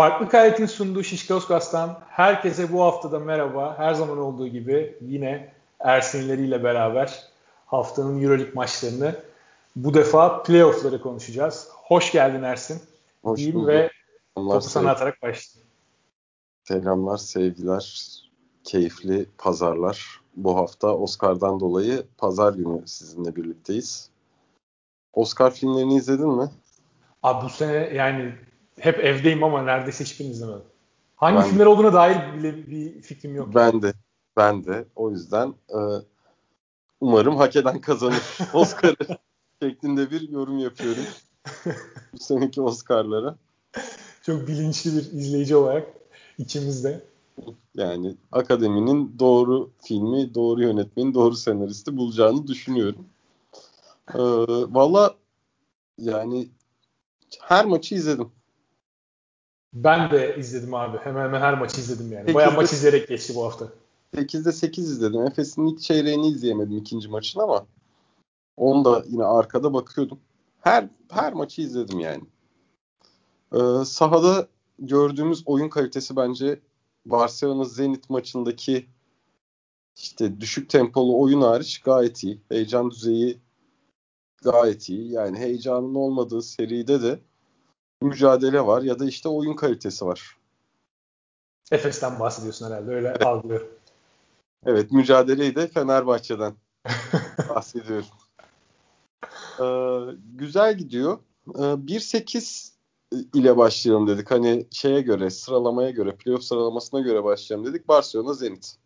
Farklı Kayet'in sunduğu Şişkauskas herkese bu haftada merhaba. Her zaman olduğu gibi yine Ersinleriyle beraber haftanın Euroleague maçlarını bu defa playoff'ları konuşacağız. Hoş geldin Ersin. Hoş Diyeyim bulduk. ve Selamlar, topu sana atarak başlayayım. Selamlar, sevgiler, keyifli pazarlar. Bu hafta Oscar'dan dolayı pazar günü sizinle birlikteyiz. Oscar filmlerini izledin mi? Abi bu sene yani hep evdeyim ama neredeyse hiçbirini izlemedim. Hangi Ben- filmler olduğuna dair bile bir fikrim yok. Ben de. Ben de. O yüzden e, umarım hak eden kazanır Oscar'ı şeklinde bir yorum yapıyorum. Bu seneki Oscar'lara. Çok bilinçli bir izleyici olarak içimizde. Yani akademinin doğru filmi, doğru yönetmeni, doğru senaristi bulacağını düşünüyorum. Ee, Valla yani her maçı izledim. Ben de izledim abi. Hemen hemen her maçı izledim yani. Bayağı maç izleyerek geçti bu hafta. 8'de 8 izledim. Efes'in ilk çeyreğini izleyemedim ikinci maçın ama onu da yine arkada bakıyordum. Her her maçı izledim yani. Ee, sahada gördüğümüz oyun kalitesi bence Barcelona Zenit maçındaki işte düşük tempolu oyun hariç gayet iyi. Heyecan düzeyi gayet iyi. Yani heyecanın olmadığı seride de mücadele var ya da işte oyun kalitesi var. Efes'ten bahsediyorsun herhalde. Öyle algılıyorum. Evet mücadeleyi de Fenerbahçe'den bahsediyorum. Ee, güzel gidiyor. Ee, 1-8 ile başlayalım dedik. Hani şeye göre, sıralamaya göre, playoff sıralamasına göre başlayalım dedik. Barcelona Zenit.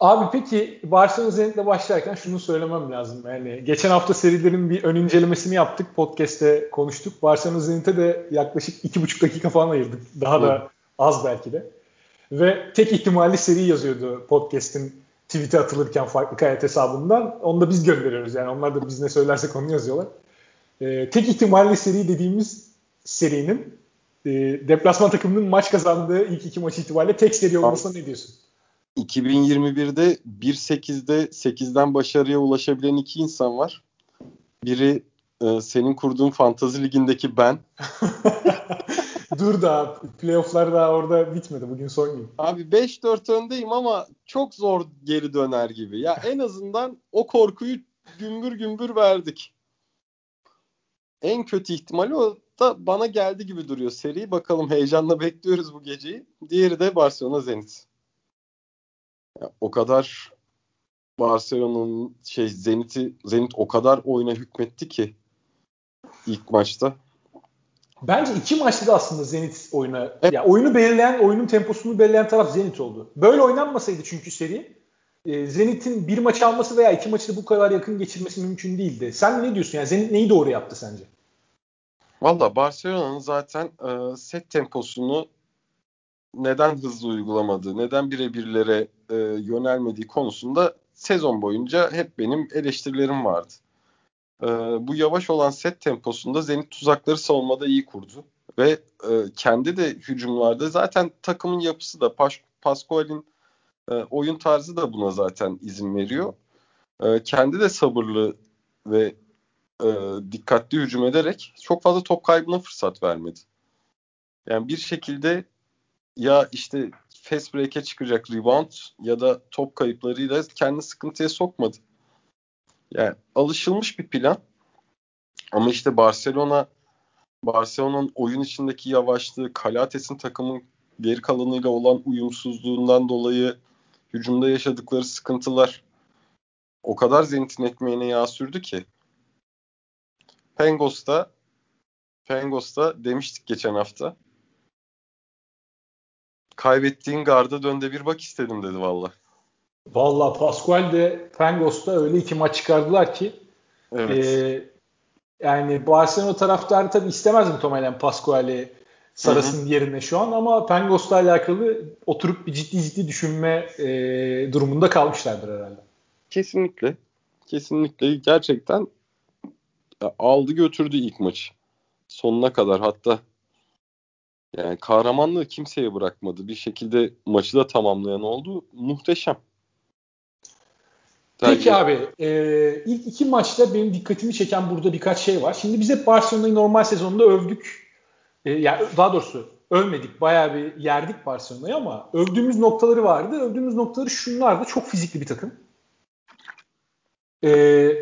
Abi peki Barcelona Zenit'le başlarken şunu söylemem lazım. Yani geçen hafta serilerin bir ön incelemesini yaptık. Podcast'te konuştuk. Barcelona Zenit'e de yaklaşık iki buçuk dakika falan ayırdık. Daha da az belki de. Ve tek ihtimalli seri yazıyordu podcast'in tweet'e atılırken farklı kayıt hesabından. Onu da biz gönderiyoruz. Yani onlar da biz ne söylersek onu yazıyorlar. Ee, tek ihtimalli seri dediğimiz serinin e, deplasman takımının maç kazandığı ilk iki maç itibariyle tek seri olmasına ne diyorsun? 2021'de 1-8'de 8'den başarıya ulaşabilen iki insan var. Biri e, senin kurduğun fantazi ligindeki ben. Dur daha playofflar daha orada bitmedi. Bugün son gün. Abi 5-4 öndeyim ama çok zor geri döner gibi. Ya en azından o korkuyu gümbür gümbür verdik. En kötü ihtimali o da bana geldi gibi duruyor seri. Bakalım heyecanla bekliyoruz bu geceyi. Diğeri de Barcelona Zenit. Ya, o kadar Barcelona'nın şey Zenit'i Zenit o kadar oyuna hükmetti ki ilk maçta. Bence iki maçta da aslında Zenit oyuna, ya oyunu belirleyen, oyunun temposunu belirleyen taraf Zenit oldu. Böyle oynanmasaydı çünkü seri, e, Zenit'in bir maç alması veya iki maçı da bu kadar yakın geçirmesi mümkün değildi. Sen ne diyorsun? Yani Zenit neyi doğru yaptı sence? Valla Barcelona'nın zaten e, set temposunu neden hızlı uygulamadığı, neden birebirlere e, yönelmediği konusunda sezon boyunca hep benim eleştirilerim vardı. E, bu yavaş olan set temposunda Zenit tuzakları savunmada iyi kurdu. Ve e, kendi de hücumlarda zaten takımın yapısı da Pas Pascual'in e, oyun tarzı da buna zaten izin veriyor. E, kendi de sabırlı ve e, dikkatli hücum ederek çok fazla top kaybına fırsat vermedi. Yani bir şekilde ya işte fast break'e çıkacak rebound ya da top kayıplarıyla kendini sıkıntıya sokmadı. Yani alışılmış bir plan. Ama işte Barcelona Barcelona'nın oyun içindeki yavaşlığı, Kalates'in takımın geri kalanıyla olan uyumsuzluğundan dolayı hücumda yaşadıkları sıkıntılar o kadar Zenit'in ekmeğine yağ sürdü ki. Pengos'ta Pengos'ta demiştik geçen hafta. Kaybettiğin garda dönde bir bak istedim dedi valla. Valla Pascual de Pangos'ta öyle iki maç çıkardılar ki Evet. e, yani Barcelona taraftarı tabii istemez muhtemelen Pascual'i Saras'ın yerine şu an ama Pangos'la alakalı oturup bir ciddi ciddi düşünme e, durumunda kalmışlardır herhalde. Kesinlikle. Kesinlikle gerçekten ya, aldı götürdü ilk maçı. Sonuna kadar hatta yani kahramanlığı kimseye bırakmadı. Bir şekilde maçı da tamamlayan oldu. Muhteşem. Peki Tabii. abi e, ilk iki maçta benim dikkatimi çeken burada birkaç şey var. Şimdi biz hep Barcelona'yı normal sezonunda övdük. e, yani daha doğrusu övmedik. Bayağı bir yerdik Barcelona'yı ama övdüğümüz noktaları vardı. Övdüğümüz noktaları şunlardı. Çok fizikli bir takım. Ee,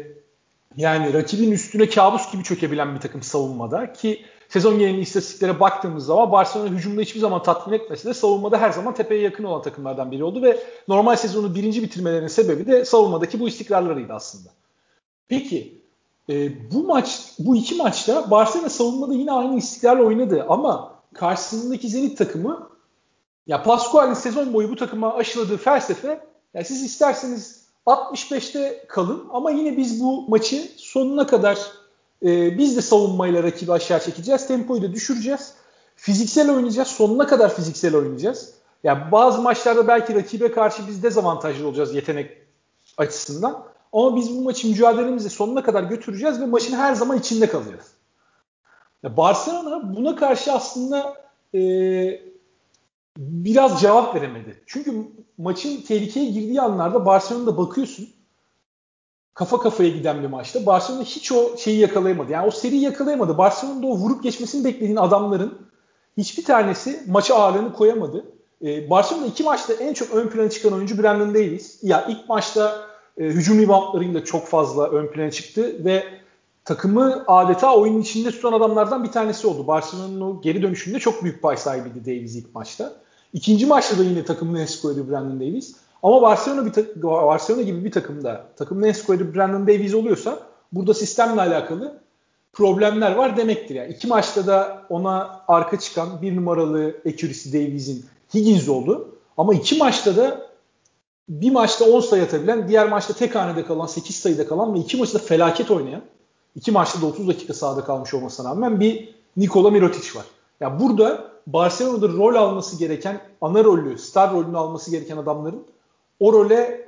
yani rakibin üstüne kabus gibi çökebilen bir takım savunmada ki sezon geneli istatistiklere baktığımız zaman Barcelona hücumda hiçbir zaman tatmin etmese de savunmada her zaman tepeye yakın olan takımlardan biri oldu ve normal sezonu birinci bitirmelerinin sebebi de savunmadaki bu istikrarlarıydı aslında. Peki e, bu maç, bu iki maçta Barcelona savunmada yine aynı istikrarla oynadı ama karşısındaki Zenit takımı ya Pascual'in sezon boyu bu takıma aşıladığı felsefe ya siz isterseniz 65'te kalın ama yine biz bu maçı sonuna kadar e, biz de savunmayla rakibi aşağı çekeceğiz. Tempoyu da düşüreceğiz. Fiziksel oynayacağız. Sonuna kadar fiziksel oynayacağız. Ya yani bazı maçlarda belki rakibe karşı biz dezavantajlı olacağız yetenek açısından. Ama biz bu maçı mücadelemizi sonuna kadar götüreceğiz ve maçın her zaman içinde kalacağız. Ya Barcelona buna karşı aslında e, biraz cevap veremedi. Çünkü maçın tehlikeye girdiği anlarda Barcelona'da bakıyorsun kafa kafaya giden bir maçta. Barcelona hiç o şeyi yakalayamadı. Yani o seriyi yakalayamadı. Barcelona'da o vurup geçmesini beklediğin adamların hiçbir tanesi maça ağırlığını koyamadı. Ee, Barcelona iki maçta en çok ön plana çıkan oyuncu Brandon Davies. Ya ilk maçta e, hücum reboundlarıyla çok fazla ön plana çıktı ve takımı adeta oyunun içinde tutan adamlardan bir tanesi oldu. Barcelona'nın o geri dönüşünde çok büyük pay sahibiydi Davies ilk maçta. İkinci maçta da yine takımını eskoydu Brandon Davies. Ama Barcelona bir Barcelona gibi bir takımda takımını eskoydu Brandon Davies oluyorsa burada sistemle alakalı problemler var demektir. Yani iki maçta da ona arka çıkan bir numaralı accuracy Davies'in Higgins oldu. Ama iki maçta da bir maçta 10 sayı atabilen, diğer maçta tek hanede kalan, 8 sayıda kalan ve iki maçta felaket oynayan, iki maçta da 30 dakika sahada kalmış olmasına rağmen bir Nikola Mirotic var. Ya yani burada Barcelona'da rol alması gereken, ana rolü, star rolünü alması gereken adamların o role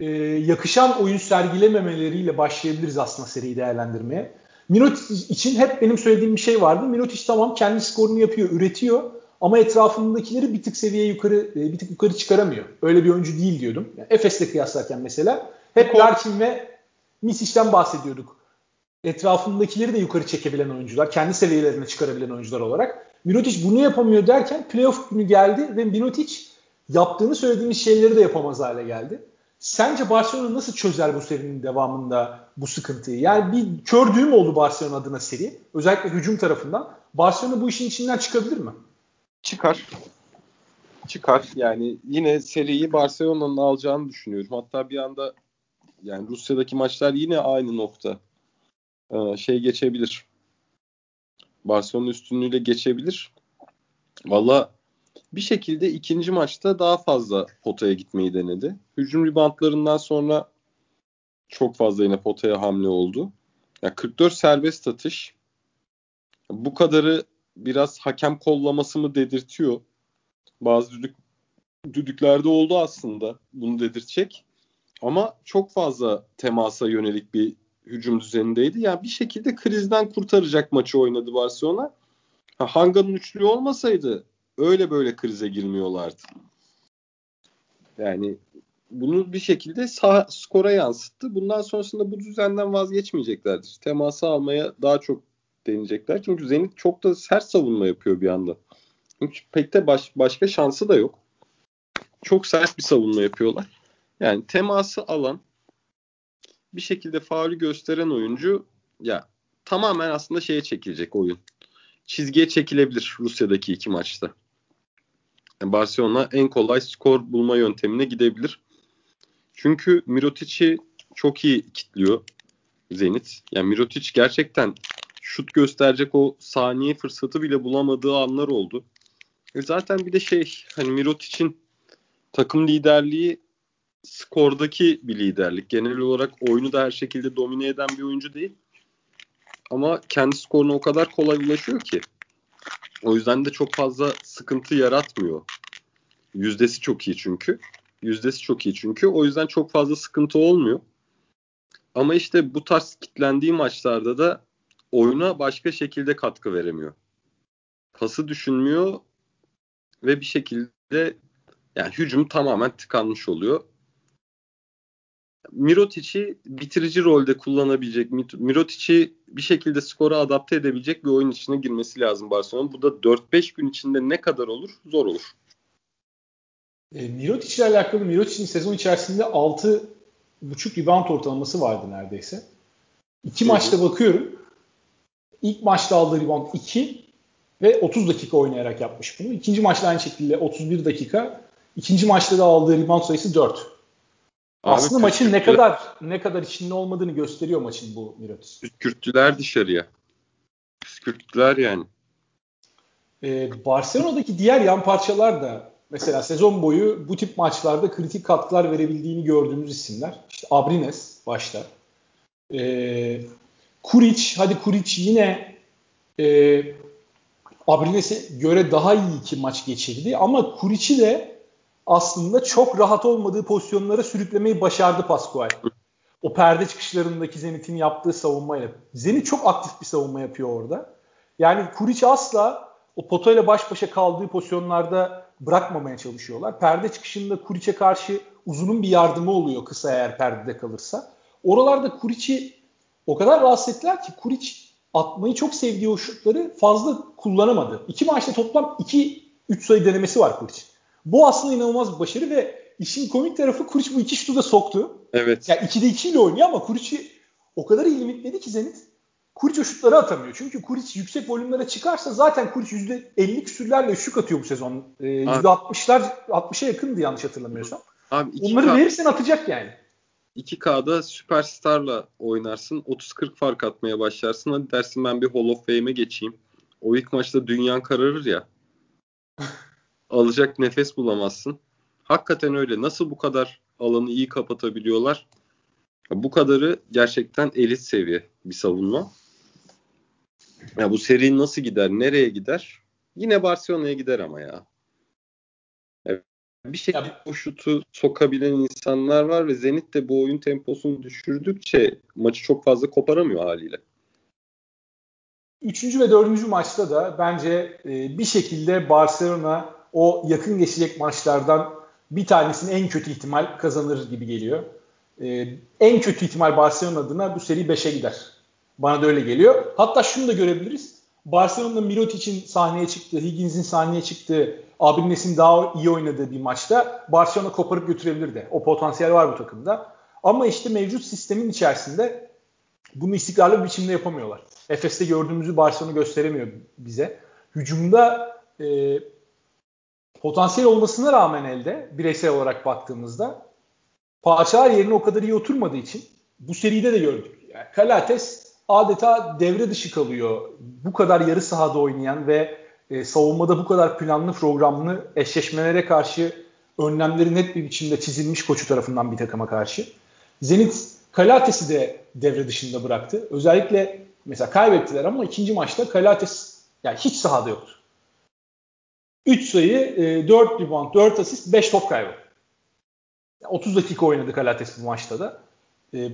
e, yakışan oyun sergilememeleriyle başlayabiliriz aslında seriyi değerlendirmeye. Mirotic için hep benim söylediğim bir şey vardı. Mirotic tamam kendi skorunu yapıyor, üretiyor ama etrafındakileri bir tık seviye yukarı e, bir tık yukarı çıkaramıyor. Öyle bir oyuncu değil diyordum. Yani Efes'le kıyaslarken mesela hep Larkin ve Misic'ten bahsediyorduk. Etrafındakileri de yukarı çekebilen oyuncular, kendi seviyelerine çıkarabilen oyuncular olarak. Mirotic bunu yapamıyor derken playoff günü geldi ve Mirotic yaptığını söylediğimiz şeyleri de yapamaz hale geldi. Sence Barcelona nasıl çözer bu serinin devamında bu sıkıntıyı? Yani bir kör düğüm oldu Barcelona adına seri. Özellikle hücum tarafından. Barcelona bu işin içinden çıkabilir mi? Çıkar. Çıkar. Yani yine seriyi Barcelona'nın alacağını düşünüyorum. Hatta bir anda yani Rusya'daki maçlar yine aynı nokta. Ee, şey geçebilir. Barcelona üstünlüğüyle geçebilir. Valla bir şekilde ikinci maçta daha fazla potaya gitmeyi denedi. Hücum ribantlarından sonra çok fazla yine potaya hamle oldu. Yani 44 serbest atış. Bu kadarı biraz hakem kollaması mı dedirtiyor. Bazı düdük, düdüklerde oldu aslında bunu dedirtecek. Ama çok fazla temasa yönelik bir hücum düzenindeydi. Yani bir şekilde krizden kurtaracak maçı oynadı Barcelona. Ha, Hanga'nın üçlüğü olmasaydı öyle böyle krize girmiyorlardı. Yani bunu bir şekilde sağ, skora yansıttı. Bundan sonrasında bu düzenden vazgeçmeyeceklerdir. Teması almaya daha çok deneyecekler. Çünkü Zenit çok da sert savunma yapıyor bir anda. Çünkü pek de baş, başka şansı da yok. Çok sert bir savunma yapıyorlar. Yani teması alan bir şekilde faulü gösteren oyuncu ya tamamen aslında şeye çekilecek oyun. Çizgiye çekilebilir Rusya'daki iki maçta. Yani Barcelona en kolay skor bulma yöntemine gidebilir. Çünkü Mirotic'i çok iyi kitliyor Zenit. Yani Mirotic gerçekten şut gösterecek o saniye fırsatı bile bulamadığı anlar oldu. E zaten bir de şey hani Mirotic'in takım liderliği skordaki bir liderlik. Genel olarak oyunu da her şekilde domine eden bir oyuncu değil. Ama kendi skoruna o kadar kolay ulaşıyor ki. O yüzden de çok fazla sıkıntı yaratmıyor. Yüzdesi çok iyi çünkü. Yüzdesi çok iyi çünkü. O yüzden çok fazla sıkıntı olmuyor. Ama işte bu tarz kitlendiği maçlarda da oyuna başka şekilde katkı veremiyor. Pası düşünmüyor ve bir şekilde yani hücum tamamen tıkanmış oluyor. Mirotic'i bitirici rolde kullanabilecek, Mirotic'i bir şekilde skora adapte edebilecek bir oyun içine girmesi lazım Barcelona. Bu da 4-5 gün içinde ne kadar olur? Zor olur. E, Mirotic ile alakalı Mirotic'in sezon içerisinde 6.5 rebound ortalaması vardı neredeyse. İki Hı-hı. maçta bakıyorum. İlk maçta aldığı rebound 2 ve 30 dakika oynayarak yapmış bunu. İkinci maçta aynı şekilde 31 dakika. İkinci maçta da aldığı rebound sayısı 4. Aslında maçın ne kadar ne kadar içinde olmadığını gösteriyor maçın bu Mirotic. Püskürttüler dışarıya. Püskürttüler yani. Ee, Barcelona'daki diğer yan parçalar da mesela sezon boyu bu tip maçlarda kritik katkılar verebildiğini gördüğümüz isimler. İşte Abrines başta. Ee, Kuric, hadi Kuric yine e, Abrines'e göre daha iyi iki maç geçirdi ama Kuric'i de aslında çok rahat olmadığı pozisyonlara sürüklemeyi başardı Pascual. O perde çıkışlarındaki Zenit'in yaptığı savunmayla. Zenit çok aktif bir savunma yapıyor orada. Yani Kuric asla o potayla baş başa kaldığı pozisyonlarda bırakmamaya çalışıyorlar. Perde çıkışında Kuric'e karşı uzunun bir yardımı oluyor kısa eğer perdede kalırsa. Oralarda Kuric'i o kadar rahatsız ettiler ki Kuric atmayı çok sevdiği o şutları fazla kullanamadı. İki maçta toplam 2-3 sayı denemesi var Kuric. Bu aslında inanılmaz bir başarı ve işin komik tarafı Kuric bu iki şutu da soktu. Evet. Yani 2'de 2 ile oynuyor ama Kuric'i o kadar iyi limitledi ki Zenit. Kuric o şutları atamıyor. Çünkü Kuric yüksek volümlere çıkarsa zaten Kuric %50 küsürlerle şut atıyor bu sezon. Ee, %60'lar 60'a yakındı yanlış hatırlamıyorsam. Abi Onları verirsen atacak yani. 2K'da süperstarla oynarsın. 30-40 fark atmaya başlarsın. Hadi dersin ben bir Hall of Fame'e geçeyim. O ilk maçta dünyan kararır ya. alacak nefes bulamazsın. Hakikaten öyle. Nasıl bu kadar alanı iyi kapatabiliyorlar? Bu kadarı gerçekten elit seviye bir savunma. Ya bu seri nasıl gider? Nereye gider? Yine Barcelona'ya gider ama ya bir şekilde o şutu sokabilen insanlar var ve Zenit de bu oyun temposunu düşürdükçe maçı çok fazla koparamıyor haliyle. Üçüncü ve dördüncü maçta da bence e, bir şekilde Barcelona o yakın geçecek maçlardan bir tanesini en kötü ihtimal kazanır gibi geliyor. E, en kötü ihtimal Barcelona adına bu seri 5'e gider. Bana da öyle geliyor. Hatta şunu da görebiliriz. Barcelona'da Mirotic'in sahneye çıktığı, Higgins'in sahneye çıktığı, Abrines'in daha iyi oynadığı bir maçta Barcelona koparıp götürebilirdi. O potansiyel var bu takımda. Ama işte mevcut sistemin içerisinde bunu istikrarlı bir biçimde yapamıyorlar. Efes'te gördüğümüzü Barcelona gösteremiyor bize. Hücumda e, potansiyel olmasına rağmen elde bireysel olarak baktığımızda parçalar yerine o kadar iyi oturmadığı için bu seride de gördük. Yani Kalates adeta devre dışı kalıyor. Bu kadar yarı sahada oynayan ve e, savunmada bu kadar planlı programlı eşleşmelere karşı önlemleri net bir biçimde çizilmiş koçu tarafından bir takıma karşı. Zenit Kalates'i de devre dışında bıraktı. Özellikle mesela kaybettiler ama ikinci maçta Kalates yani hiç sahada yoktu. 3 sayı, e, 4 rebound, 4 asist, 5 top kaybı. 30 dakika oynadı Kalates bu maçta da. E,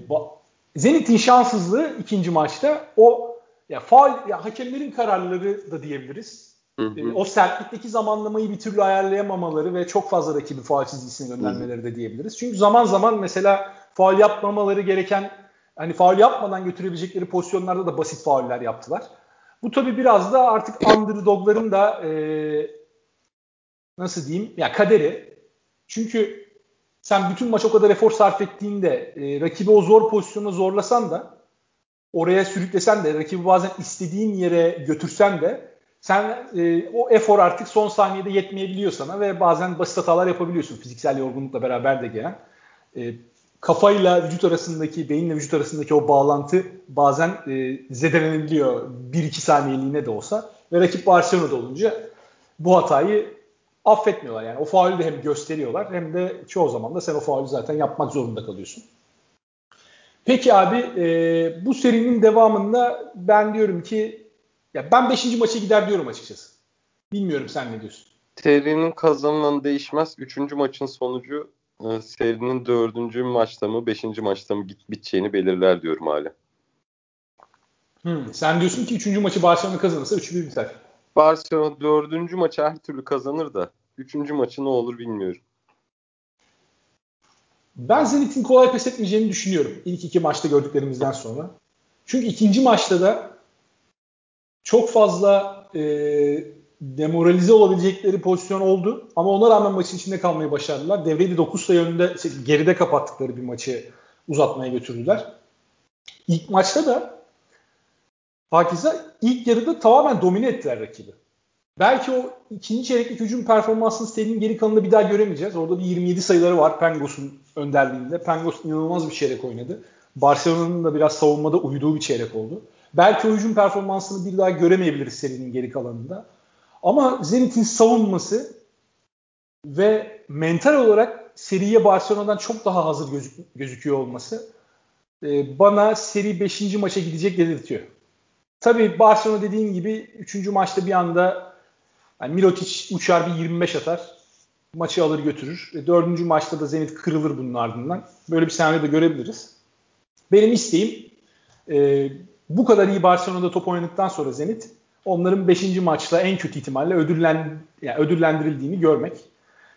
Zenit'in şanssızlığı ikinci maçta o ya faal ya hakemlerin kararları da diyebiliriz. Hı hı. E, o sertlikteki zamanlamayı bir türlü ayarlayamamaları ve çok fazla rakibi faal çizgisine göndermeleri de diyebiliriz. Çünkü zaman zaman mesela faal yapmamaları gereken hani faal yapmadan götürebilecekleri pozisyonlarda da basit fauller yaptılar. Bu tabii biraz da artık underdogların da e, nasıl diyeyim ya kaderi. Çünkü sen bütün maç o kadar efor sarf ettiğinde e, rakibi o zor pozisyona zorlasan da oraya sürüklesen de rakibi bazen istediğin yere götürsen de sen e, o efor artık son saniyede yetmeyebiliyor sana ve bazen basit hatalar yapabiliyorsun fiziksel yorgunlukla beraber de gelen. E, kafayla vücut arasındaki, beyinle vücut arasındaki o bağlantı bazen e, zedelenebiliyor 1-2 saniyeliğine de olsa ve rakip Barcelona'da olunca bu hatayı affetmiyorlar. Yani o faulü de hem gösteriyorlar hem de çoğu zaman da sen o faulü zaten yapmak zorunda kalıyorsun. Peki abi e, bu serinin devamında ben diyorum ki ya ben 5. maça gider diyorum açıkçası. Bilmiyorum sen ne diyorsun? Serinin kazanılan değişmez. 3. maçın sonucu e, serinin 4. maçta mı 5. maçta mı biteceğini belirler diyorum hala. Hmm, sen diyorsun ki 3. maçı Barcelona kazanırsa 3-1 biter. Barcelona 4. maçı her türlü kazanır da 3. maçı ne olur bilmiyorum. Ben Zenit'in kolay pes etmeyeceğini düşünüyorum. İlk iki maçta gördüklerimizden sonra. Çünkü ikinci maçta da çok fazla e, demoralize olabilecekleri pozisyon oldu. Ama ona rağmen maçın içinde kalmayı başardılar. Devreyi de 9 sayı önünde şey, geride kapattıkları bir maçı uzatmaya götürdüler. İlk maçta da Pakize ilk yarıda tamamen domine ettiler rakibi. Belki o ikinci çeyreklik hücum performansını serinin geri kalanında bir daha göremeyeceğiz. Orada bir 27 sayıları var Pengos'un önderliğinde. Pengos inanılmaz bir çeyrek oynadı. Barcelona'nın da biraz savunmada uyduğu bir çeyrek oldu. Belki o hücum performansını bir daha göremeyebiliriz serinin geri kalanında. Ama Zenit'in savunması ve mental olarak seriye Barcelona'dan çok daha hazır gözük gözüküyor olması e, bana seri 5. maça gidecek dedirtiyor. Tabii Barcelona dediğim gibi 3. maçta bir anda yani Mirotic uçar bir 25 atar. Maçı alır götürür. E, 4. maçta da Zenit kırılır bunun ardından. Böyle bir senaryo da görebiliriz. Benim isteğim e, bu kadar iyi Barcelona'da top oynadıktan sonra Zenit onların 5. maçla en kötü ihtimalle ödüllen, yani ödüllendirildiğini görmek.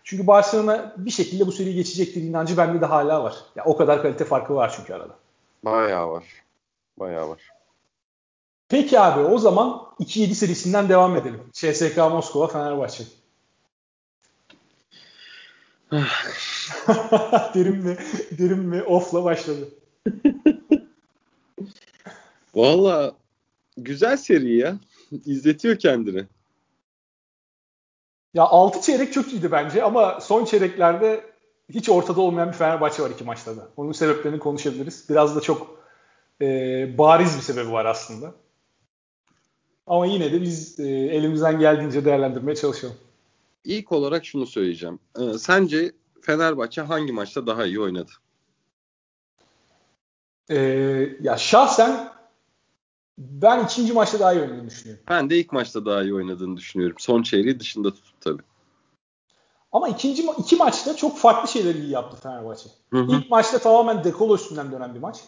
Çünkü Barcelona bir şekilde bu seriyi geçecektir inancı bende de hala var. Ya o kadar kalite farkı var çünkü arada. Bayağı var. Bayağı var. Peki abi o zaman 2-7 serisinden devam edelim. CSK Moskova Fenerbahçe. derin mi? Derin mi? Off'la başladı. Valla güzel seri ya. İzletiyor kendini. Ya 6 çeyrek çok iyiydi bence ama son çeyreklerde hiç ortada olmayan bir Fenerbahçe var iki maçta da. Onun sebeplerini konuşabiliriz. Biraz da çok e, bariz bir sebebi var aslında. Ama yine de biz e, elimizden geldiğince değerlendirmeye çalışalım. İlk olarak şunu söyleyeceğim. Ee, sence Fenerbahçe hangi maçta daha iyi oynadı? Ee, ya şahsen ben ikinci maçta daha iyi oynadığını düşünüyorum. Ben de ilk maçta daha iyi oynadığını düşünüyorum. Son çeyreği dışında tutup tabii. Ama ikinci iki maçta çok farklı şeyleri iyi yaptı Fenerbahçe. Hı hı. İlk maçta tamamen dekolo üstünden dönen bir maç.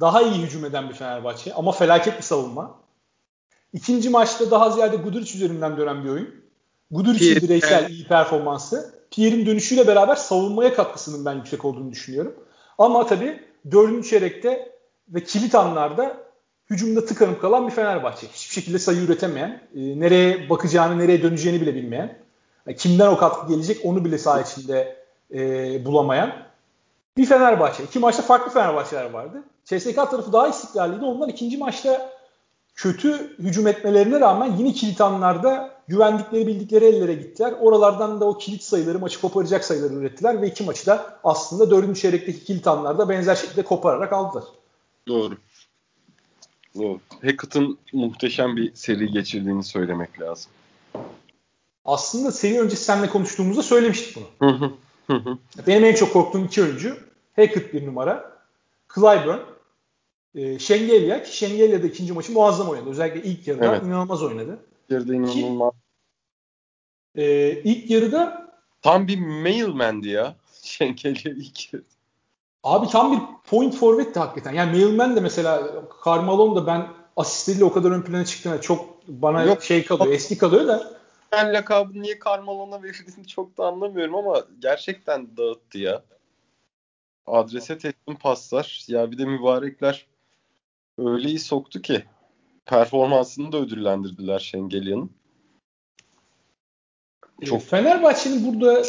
Daha iyi hücum eden bir Fenerbahçe ama felaket bir savunma. İkinci maçta daha ziyade Guduric üzerinden dönen bir oyun. Guduric'in bireysel iyi performansı. Pierre'in dönüşüyle beraber savunmaya katkısının ben yüksek olduğunu düşünüyorum. Ama tabii dördüncü çeyrekte ve kilit anlarda hücumda tıkanıp kalan bir Fenerbahçe. Hiçbir şekilde sayı üretemeyen, e, nereye bakacağını, nereye döneceğini bile bilmeyen, e, kimden o katkı gelecek onu bile saha içinde e, bulamayan bir Fenerbahçe. İki maçta farklı Fenerbahçeler vardı. CSK tarafı daha istikrarlıydı. Onlar ikinci maçta kötü hücum etmelerine rağmen yine kilit anlarda güvendikleri bildikleri ellere gittiler. Oralardan da o kilit sayıları maçı koparacak sayıları ürettiler ve iki maçı da aslında dördüncü çeyrekteki kilit anlarda benzer şekilde kopararak aldılar. Doğru. Doğru. Hackett'ın muhteşem bir seri geçirdiğini söylemek lazım. Aslında seri öncesi seninle konuştuğumuzda söylemiştik bunu. Benim en çok korktuğum iki oyuncu Hackett bir numara, Clyburn, e, Şengelya ki Şengelya da ikinci maçı muazzam oynadı. Özellikle ilk yarıda evet. inanılmaz oynadı. Yarıda inanılmaz. Ki, e, ilk yarıda tam bir mailman'di ya Şengelya ilk yarıda. Abi tam bir point forvet'ti hakikaten. Yani mailman de mesela Carmelo da ben asistleriyle o kadar ön plana çıktığında çok bana Yok, şey kalıyor, eski kalıyor da. Ben lakabını niye Carmelo'na verildiğini çok da anlamıyorum ama gerçekten dağıttı ya. Adrese teslim paslar. Ya bir de mübarekler öyle iyi soktu ki performansını da ödüllendirdiler Şengelya'nın. E, Çok Fenerbahçe'nin burada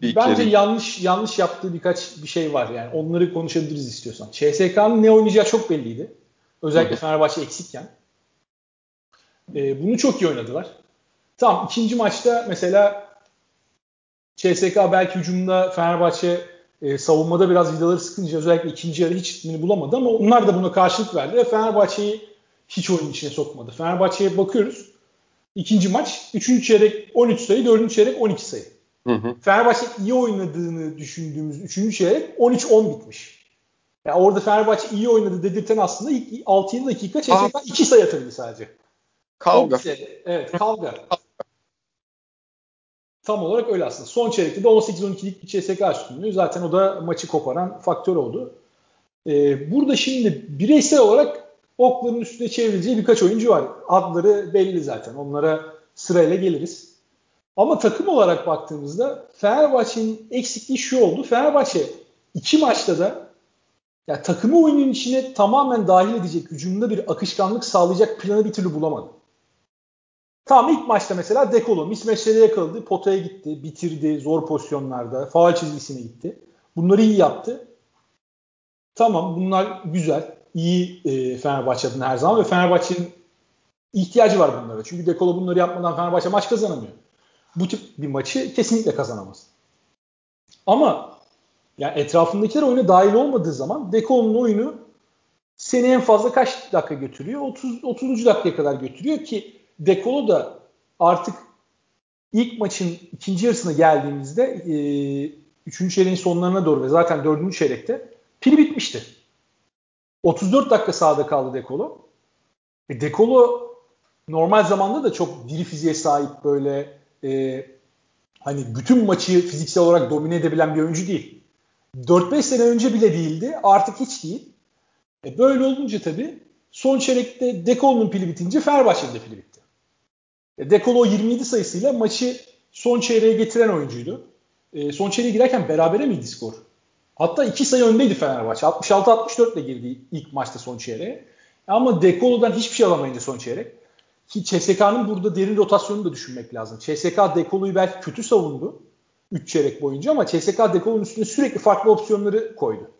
bir bence kere. yanlış yanlış yaptığı birkaç bir şey var yani. Onları konuşabiliriz istiyorsan. CSK'nın ne oynayacağı çok belliydi. Özellikle Hı-hı. Fenerbahçe eksikken. E, bunu çok iyi oynadılar. Tamam ikinci maçta mesela CSK belki hücumda Fenerbahçe e, savunmada biraz vidaları sıkınca özellikle ikinci yarı hiç ritmini bulamadı ama onlar da buna karşılık verdi ve Fenerbahçe'yi hiç oyun içine sokmadı. Fenerbahçe'ye bakıyoruz. İkinci maç, üçüncü çeyrek 13 sayı, dördüncü çeyrek 12 sayı. Hı hı. Fenerbahçe iyi oynadığını düşündüğümüz üçüncü çeyrek 13-10 bitmiş. Yani orada Fenerbahçe iyi oynadı dedirten aslında ilk 6-7 dakika CSK 2 sayı atabildi sadece. Kavga. Evet kavga. Tam olarak öyle aslında. Son çeyrekte de 18-12'lik bir CSK üstünlüğü. Zaten o da maçı koparan faktör oldu. Ee, burada şimdi bireysel olarak okların üstüne çevrileceği birkaç oyuncu var. Adları belli zaten. Onlara sırayla geliriz. Ama takım olarak baktığımızda Fenerbahçe'nin eksikliği şu oldu. Fenerbahçe iki maçta da ya takımı oyunun içine tamamen dahil edecek, hücumda bir akışkanlık sağlayacak planı bir türlü bulamadı. Tamam ilk maçta mesela Dekolo mismeşlere yakaladı, potaya gitti, bitirdi zor pozisyonlarda, faal çizgisine gitti. Bunları iyi yaptı. Tamam bunlar güzel, iyi e, Fenerbahçe'den her zaman ve Fenerbahçe'nin ihtiyacı var bunlara. Çünkü Dekolo bunları yapmadan Fenerbahçe maç kazanamıyor. Bu tip bir maçı kesinlikle kazanamaz. Ama yani etrafındakiler oyuna dahil olmadığı zaman Dekolo'nun oyunu seni en fazla kaç dakika götürüyor? 30 30. dakikaya kadar götürüyor ki Dekolo da artık ilk maçın ikinci yarısına geldiğimizde e, üçüncü çeyreğin sonlarına doğru ve zaten dördüncü çeyrekte pili bitmişti. 34 dakika sahada kaldı Dekolo. E Dekolo normal zamanda da çok diri fiziğe sahip böyle e, hani bütün maçı fiziksel olarak domine edebilen bir oyuncu değil. 4-5 sene önce bile değildi. Artık hiç değil. E böyle olunca tabii son çeyrekte Dekolo'nun pili bitince Fenerbahçe'nin de pili bitti. E Dekolo 27 sayısıyla maçı son çeyreğe getiren oyuncuydu. E, son çeyreğe girerken berabere miydi skor? Hatta 2 sayı öndeydi Fenerbahçe. 66-64 ile girdi ilk maçta son çeyreğe. Ama Dekolo'dan hiçbir şey alamayınca son çeyrek. Ki CSK'nın burada derin rotasyonunu da düşünmek lazım. CSK Dekolo'yu belki kötü savundu 3 çeyrek boyunca ama CSK Dekolo'nun üstüne sürekli farklı opsiyonları koydu.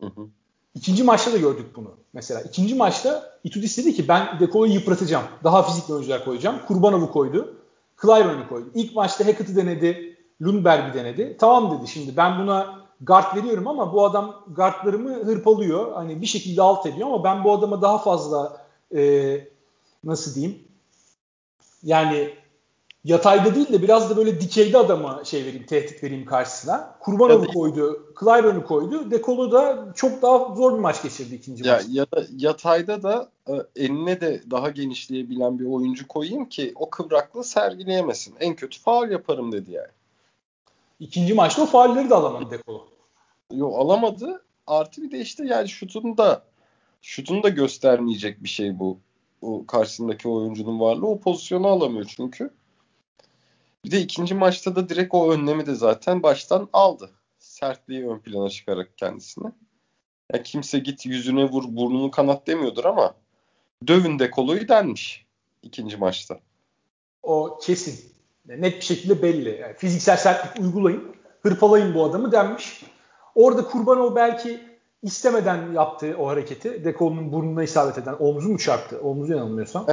Hı hı. İkinci maçta da gördük bunu. Mesela ikinci maçta Itudis dedi ki ben Dekolo'yu yıpratacağım. Daha fizikli oyuncular koyacağım. Kurbanov'u koydu. Clyburn koydu. İlk maçta Hackett'ı denedi. Lundberg'i denedi. Tamam dedi şimdi ben buna guard veriyorum ama bu adam guardlarımı hırpalıyor. Hani bir şekilde alt ediyor ama ben bu adama daha fazla e, nasıl diyeyim yani yatayda değil de biraz da böyle dikeyde adama şey vereyim, tehdit vereyim karşısına. Kurbanov'u koydu, Clyburn'u koydu. Dekolo da çok daha zor bir maç geçirdi ikinci ya, maç. Ya da yatayda da e, eline de daha genişleyebilen bir oyuncu koyayım ki o kıvraklığı sergileyemesin. En kötü faal yaparım dedi yani. İkinci maçta o faalleri de alamadı Dekolo. Yok alamadı. Artı bir de işte yani şutunu da şutunu da göstermeyecek bir şey bu. O karşısındaki oyuncunun varlığı o pozisyonu alamıyor çünkü. Bir de ikinci maçta da direkt o önlemi de zaten baştan aldı. Sertliği ön plana çıkarak kendisine. Ya kimse git yüzüne vur burnunu kanat demiyordur ama dövün de koluyu denmiş ikinci maçta. O kesin. Net bir şekilde belli. Yani fiziksel sertlik uygulayın, hırpalayın bu adamı denmiş. Orada Kurbanov belki istemeden yaptığı o hareketi, Dekol'un burnuna isabet eden omzu mu çarptı? Omzu yanılmıyorsam.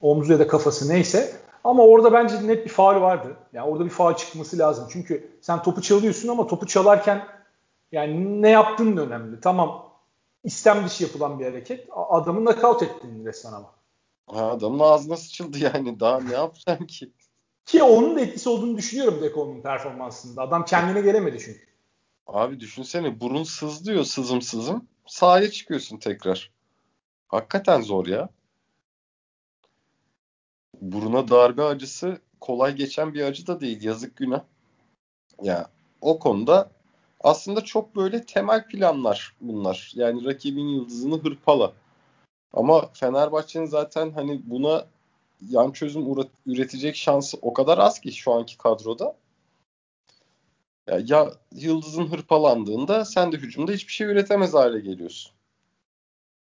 Omzu ya da kafası neyse. Ama orada bence net bir faal vardı. Yani orada bir faal çıkması lazım. Çünkü sen topu çalıyorsun ama topu çalarken yani ne yaptığın da önemli. Tamam istem dışı yapılan bir hareket. Adamı nakavt ettin resmen ama. Ha, adamın ağzına sıçıldı yani. Daha ne yapacağım ki? Ki onun da etkisi olduğunu düşünüyorum Deko'nun performansında. Adam kendine gelemedi çünkü. Abi düşünsene burun sızlıyor sızım sızım. Sahaya çıkıyorsun tekrar. Hakikaten zor ya. Buruna darbe acısı kolay geçen bir acı da değil. Yazık günah. Ya o konuda aslında çok böyle temel planlar bunlar. Yani rakibin yıldızını hırpala. Ama Fenerbahçe'nin zaten hani buna yan çözüm üretecek şansı o kadar az ki şu anki kadroda. Ya, ya yıldızın hırpalandığında sen de hücumda hiçbir şey üretemez hale geliyorsun.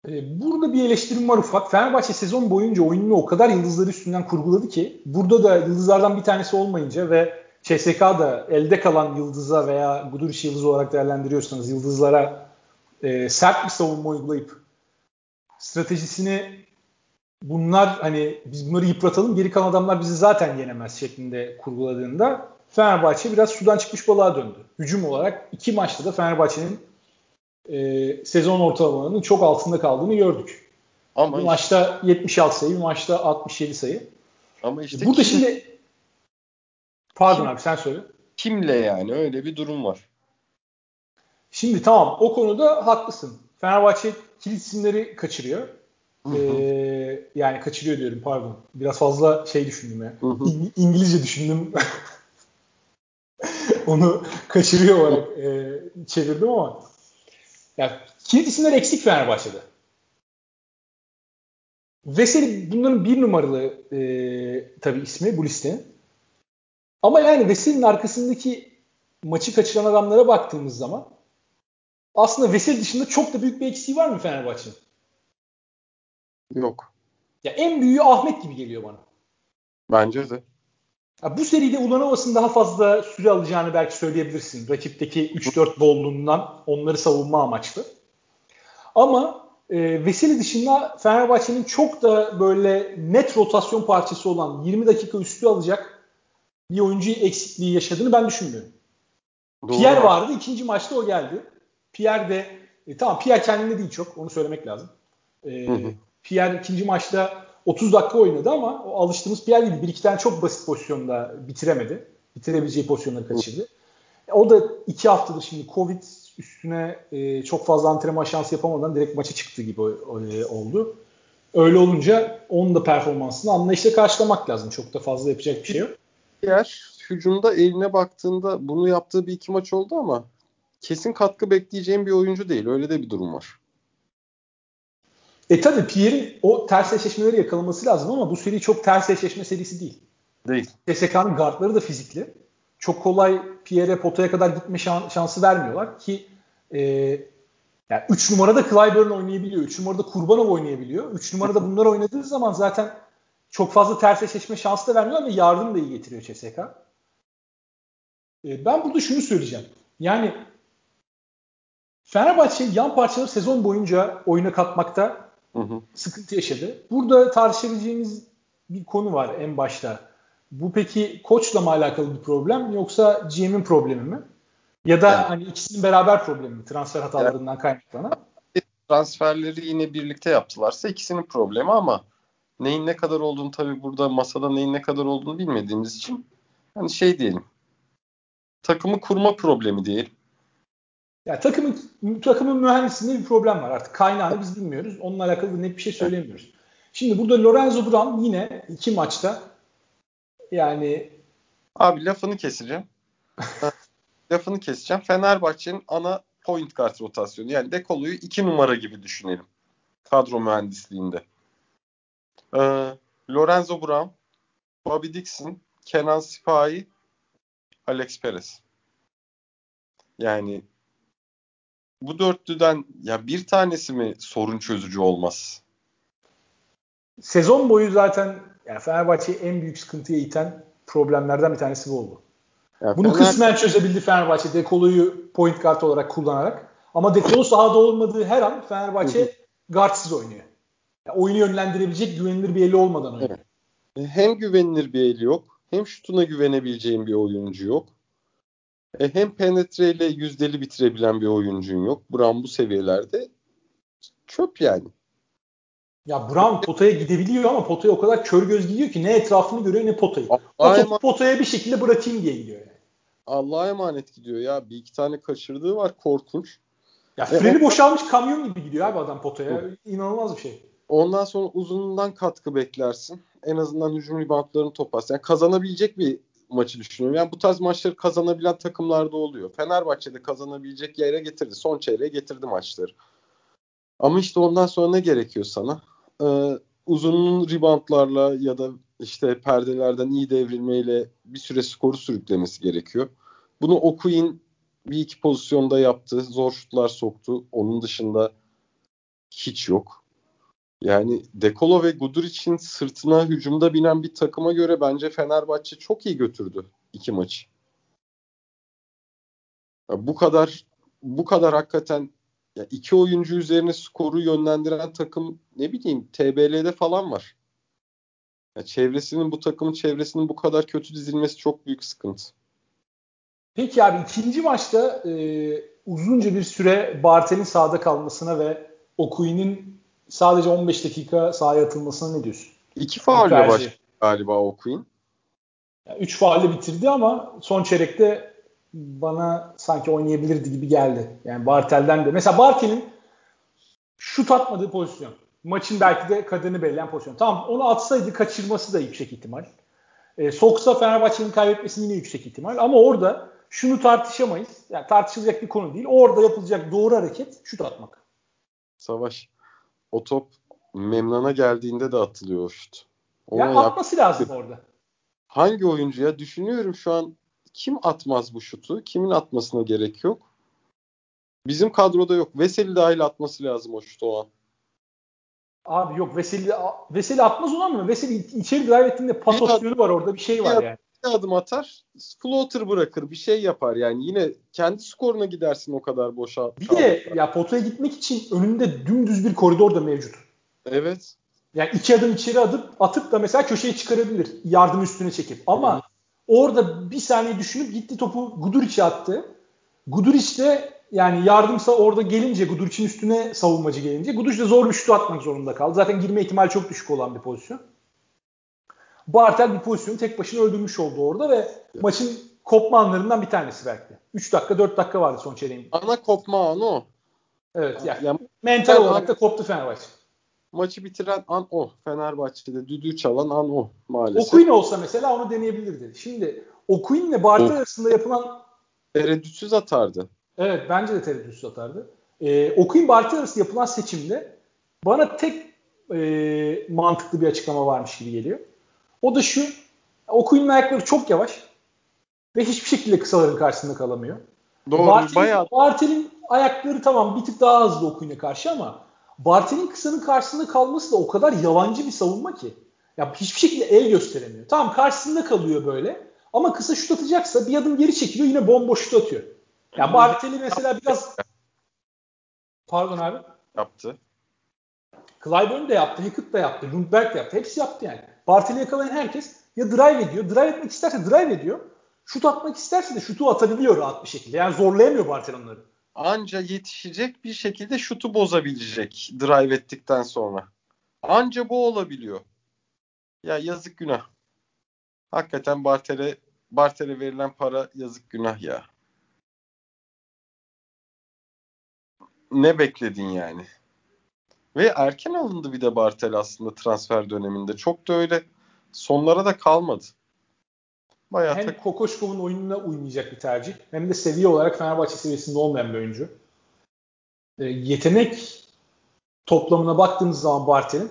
Ee, burada bir eleştirim var ufak. Fenerbahçe sezon boyunca oyununu o kadar yıldızları üstünden kurguladı ki burada da yıldızlardan bir tanesi olmayınca ve CSK da elde kalan yıldıza veya Guduric yıldız olarak değerlendiriyorsanız yıldızlara e, sert bir savunma uygulayıp stratejisini bunlar hani biz bunları yıpratalım geri kalan adamlar bizi zaten yenemez şeklinde kurguladığında Fenerbahçe biraz sudan çıkmış balığa döndü. Hücum olarak iki maçta da Fenerbahçe'nin e, sezon ortalamalarının çok altında kaldığını gördük. Ama bir işte, maçta 76 sayı, bir maçta 67 sayı. Ama işte burada kim, şimdi pardon kim, abi sen söyle. Kimle yani öyle bir durum var. Şimdi tamam o konuda haklısın. Fenerbahçe kilit isimleri kaçırıyor. Ee, yani kaçırıyor diyorum pardon. Biraz fazla şey düşündüm ya. İng- İngilizce düşündüm. Onu kaçırıyor olarak e, çevirdim ama yani kilit isimler eksik Fenerbahçe'de. Veseli bunların bir numaralı e, tabii ismi bu listenin. Ama yani Veseli'nin arkasındaki maçı kaçıran adamlara baktığımız zaman aslında Veseli dışında çok da büyük bir eksiği var mı Fenerbahçe'nin? Yok. Ya en büyüğü Ahmet gibi geliyor bana. Bence de. Bu seride Ulanovas'ın daha fazla süre alacağını belki söyleyebilirsin. Rakipteki 3-4 bolluğundan onları savunma amaçlı. Ama e, Veseli dışında Fenerbahçe'nin çok da böyle net rotasyon parçası olan 20 dakika üstü alacak bir oyuncu eksikliği yaşadığını ben düşünmüyorum. Doğru. Pierre vardı. ikinci maçta o geldi. Pierre de e, tamam Pierre kendinde değil çok. Onu söylemek lazım. E, hı hı. Pierre ikinci maçta 30 dakika oynadı ama o alıştığımız Pierre gibi bir iki tane çok basit pozisyonda bitiremedi. Bitirebileceği pozisyonları kaçırdı. O da iki haftadır şimdi Covid üstüne e, çok fazla antrenman şansı yapamadan direkt maça çıktı gibi e, oldu. Öyle olunca onun da performansını anlayışla karşılamak lazım. Çok da fazla yapacak bir şey yok. Diğer hücumda eline baktığında bunu yaptığı bir iki maç oldu ama kesin katkı bekleyeceğim bir oyuncu değil. Öyle de bir durum var. E tabi Pierre'in o ters eşleşmeleri yakalaması lazım ama bu seri çok ters eşleşme serisi değil. Değil. TSK'nın guardları da fizikli. Çok kolay Pierre'e potaya kadar gitme şansı vermiyorlar ki e, yani 3 numarada Clyburn oynayabiliyor. 3 numarada Kurbanov oynayabiliyor. 3 numarada bunlar oynadığı zaman zaten çok fazla ters eşleşme şansı da vermiyorlar ve yardım da iyi getiriyor CSK. E, ben burada şunu söyleyeceğim. Yani Fenerbahçe yan parçaları sezon boyunca oyuna katmakta hı hı. sıkıntı yaşadı. Burada tartışabileceğimiz bir konu var en başta. Bu peki koçla mı alakalı bir problem yoksa GM'in problemi mi? Ya da yani, hani ikisinin beraber problemi mi? Transfer hatalarından yani, kaynaklanan. Transferleri yine birlikte yaptılarsa ikisinin problemi ama neyin ne kadar olduğunu tabii burada masada neyin ne kadar olduğunu bilmediğimiz için hani şey diyelim. Takımı kurma problemi diyelim. Ya takımın takımın mühendisliğinde bir problem var artık. Kaynağını biz bilmiyoruz. Onunla alakalı net bir şey söylemiyoruz. Şimdi burada Lorenzo Brown yine iki maçta yani abi lafını keseceğim. lafını keseceğim. Fenerbahçe'nin ana point guard rotasyonu yani Dekolo'yu iki numara gibi düşünelim. Kadro mühendisliğinde. Ee, Lorenzo Brown, Bobby Dixon, Kenan Sipahi, Alex Perez. Yani bu dörtlüden ya bir tanesi mi sorun çözücü olmaz? Sezon boyu zaten yani Fenerbahçe'yi en büyük sıkıntıya iten problemlerden bir tanesi bu oldu. Ya Bunu Fener... kısmen çözebildi Fenerbahçe Dekolo'yu point guard olarak kullanarak. Ama Dekolo sahada olmadığı her an Fenerbahçe guardsız oynuyor. Yani oyunu yönlendirebilecek güvenilir bir eli olmadan oynuyor. Evet. Hem güvenilir bir eli yok. Hem şutuna güvenebileceğin bir oyuncu yok. E, hem penetreyle yüzdeli bitirebilen bir oyuncun yok. Brown bu seviyelerde çöp yani. Ya Brown potaya gidebiliyor ama potaya o kadar kör göz gidiyor ki ne etrafını görüyor ne potayı. o topu potaya bir şekilde bırakayım diye gidiyor yani. Allah'a emanet gidiyor ya. Bir iki tane kaçırdığı var korkunç. Ya e, freni e, boşalmış kamyon gibi gidiyor abi adam potaya. İnanılmaz bir şey. Ondan sonra uzunundan katkı beklersin. En azından hücum reboundlarını toplarsın. Yani kazanabilecek bir maçı düşünüyorum. Yani bu tarz maçları kazanabilen takımlarda oluyor. Fenerbahçe'de kazanabilecek yere getirdi. Son çeyreğe getirdi maçları. Ama işte ondan sonra ne gerekiyor sana? Ee, uzunun reboundlarla ya da işte perdelerden iyi devrilmeyle bir süre skoru sürüklemesi gerekiyor. Bunu Okuyun bir iki pozisyonda yaptı. Zor şutlar soktu. Onun dışında hiç yok. Yani Dekolo ve Gudur için sırtına hücumda binen bir takıma göre bence Fenerbahçe çok iyi götürdü iki maçı. Ya bu kadar bu kadar hakikaten ya iki oyuncu üzerine skoru yönlendiren takım ne bileyim TBL'de falan var. Ya çevresinin bu takımın çevresinin bu kadar kötü dizilmesi çok büyük sıkıntı. Peki abi ikinci maçta e, uzunca bir süre Bartel'in sahada kalmasına ve Okuyun'un sadece 15 dakika sahaya atılmasına ne diyorsun? İki faulle başladı galiba Okuyun. Yani üç faulle bitirdi ama son çeyrekte bana sanki oynayabilirdi gibi geldi. Yani Bartel'den de. Mesela Bartel'in şut atmadığı pozisyon. Maçın belki de kaderini belirleyen pozisyon. Tamam onu atsaydı kaçırması da yüksek ihtimal. E, soksa Fenerbahçe'nin kaybetmesi yine yüksek ihtimal. Ama orada şunu tartışamayız. Yani tartışılacak bir konu değil. Orada yapılacak doğru hareket şut atmak. Savaş. O top Memnan'a geldiğinde de atılıyor o şut. Ona ya atması yap- lazım orada. Hangi oyuncuya düşünüyorum şu an kim atmaz bu şutu? Kimin atmasına gerek yok? Bizim kadroda yok. Veseli dahil atması lazım o şutu o an. Abi yok Veseli, Veseli atmaz olan mı? Veseli içeri drive ettiğinde pas opsiyonu var orada bir şey var yani. Adım atar, floater bırakır, bir şey yapar yani. Yine kendi skoruna gidersin o kadar boşa. Bir de ya potaya gitmek için önünde dümdüz bir koridor da mevcut. Evet. Yani iki adım içeri atıp atıp da mesela köşeye çıkarabilir. Yardım üstüne çekip. Ama evet. orada bir saniye düşünüp gitti topu Guduric'e attı. Guduric de yani yardımsa orada gelince Guduric'in üstüne savunmacı gelince Guduric de zor bir şut atmak zorunda kaldı. Zaten girme ihtimali çok düşük olan bir pozisyon. Bartel bir pozisyonu tek başına öldürmüş oldu orada ve maçın kopma anlarından bir tanesi belki. 3 dakika 4 dakika vardı son çeyreğin. Ana kopma anı o. Evet yani, yani mental olarak da koptu Fenerbahçe. Maçı bitiren an o. Fenerbahçe'de düdüğü çalan an o maalesef. Okuyun olsa mesela onu deneyebilirdi. Şimdi Okuyun ile Bartel oh. arasında yapılan tereddütsüz atardı. Evet bence de tereddütsüz atardı. Ee, Okuyun Bartel arası yapılan seçimde bana tek e, mantıklı bir açıklama varmış gibi geliyor. O da şu. Okuyun'un ayakları çok yavaş ve hiçbir şekilde kısaların karşısında kalamıyor. Doğru. Bartel'in, bayağı. Bartel'in ayakları tamam bir tık daha hızlı Okuyun'a karşı ama Bartel'in kısanın karşısında kalması da o kadar yalancı bir savunma ki. Ya hiçbir şekilde el gösteremiyor. Tamam karşısında kalıyor böyle. Ama kısa şut atacaksa bir adım geri çekiliyor yine bomboş şut atıyor. Ya yani Bartel'i mesela biraz Pardon abi. Yaptı. Clyburn de yaptı, Hackett de yaptı, Lundberg de yaptı. Hepsi yaptı yani. Bartel'i yakalayan herkes ya drive ediyor. Drive etmek isterse drive ediyor. Şut atmak isterse de şutu atabiliyor rahat bir şekilde. Yani zorlayamıyor Bartel onları. Anca yetişecek bir şekilde şutu bozabilecek drive ettikten sonra. Anca bu olabiliyor. Ya yazık günah. Hakikaten Bartel'e Bartel'e verilen para yazık günah ya. Ne bekledin yani? Ve erken alındı bir de Bartel aslında transfer döneminde. Çok da öyle sonlara da kalmadı. Bayağı hem tak- Kokoşkov'un oyununa uymayacak bir tercih hem de seviye olarak Fenerbahçe seviyesinde olmayan bir oyuncu. E, yetenek toplamına baktığımız zaman Bartel'in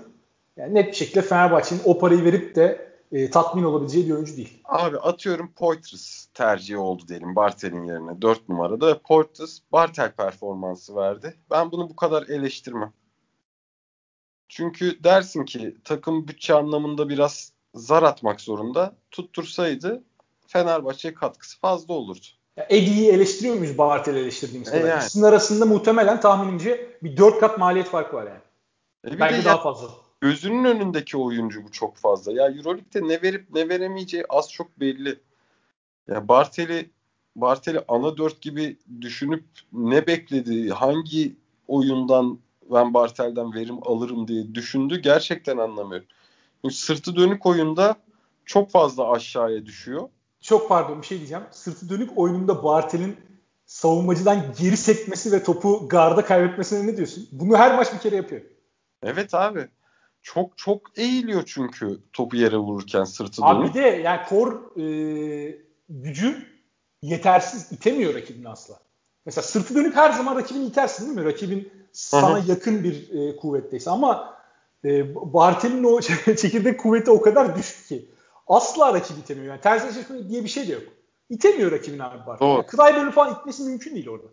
yani net bir şekilde Fenerbahçe'nin o parayı verip de e, tatmin olabileceği bir oyuncu değil. Abi atıyorum Poitras tercihi oldu diyelim Bartel'in yerine 4 numarada. Poitras Bartel performansı verdi. Ben bunu bu kadar eleştirmem. Çünkü dersin ki takım bütçe anlamında biraz zar atmak zorunda. Tuttursaydı Fenerbahçe katkısı fazla olurdu. Edi'yi eleştiriyor muyuz Bartel'i eleştirdiğimiz kadar? E yani. İkisinin arasında muhtemelen tahminimce bir dört kat maliyet farkı var yani. E Belki daha fazla. Gözünün önündeki oyuncu bu çok fazla. Ya Euroleague'de ne verip ne veremeyeceği az çok belli. Ya Bartel'i Bartel'i ana dört gibi düşünüp ne bekledi, hangi oyundan ben Bartel'den verim alırım diye düşündü gerçekten anlamıyorum. Çünkü sırtı dönük oyunda çok fazla aşağıya düşüyor. Çok pardon bir şey diyeceğim. Sırtı dönük oyununda Bartel'in savunmacıdan geri sekmesi ve topu garda kaybetmesine ne diyorsun? Bunu her maç bir kere yapıyor. Evet abi. Çok çok eğiliyor çünkü topu yere vururken sırtı dönük. Abi de yani kor e, gücü yetersiz itemiyor rakibini asla. Mesela sırtı dönük her zaman rakibini itersin değil mi? Rakibin sana Hı-hı. yakın bir e, kuvvetteyse ama e, Bartel'in o çekirdek kuvveti o kadar düşük ki asla rakibi itemiyor. Yani ters eşleşme diye bir şey de yok. İtemiyor rakibini abi Bartel. Doğru. Yani falan itmesi mümkün değil orada.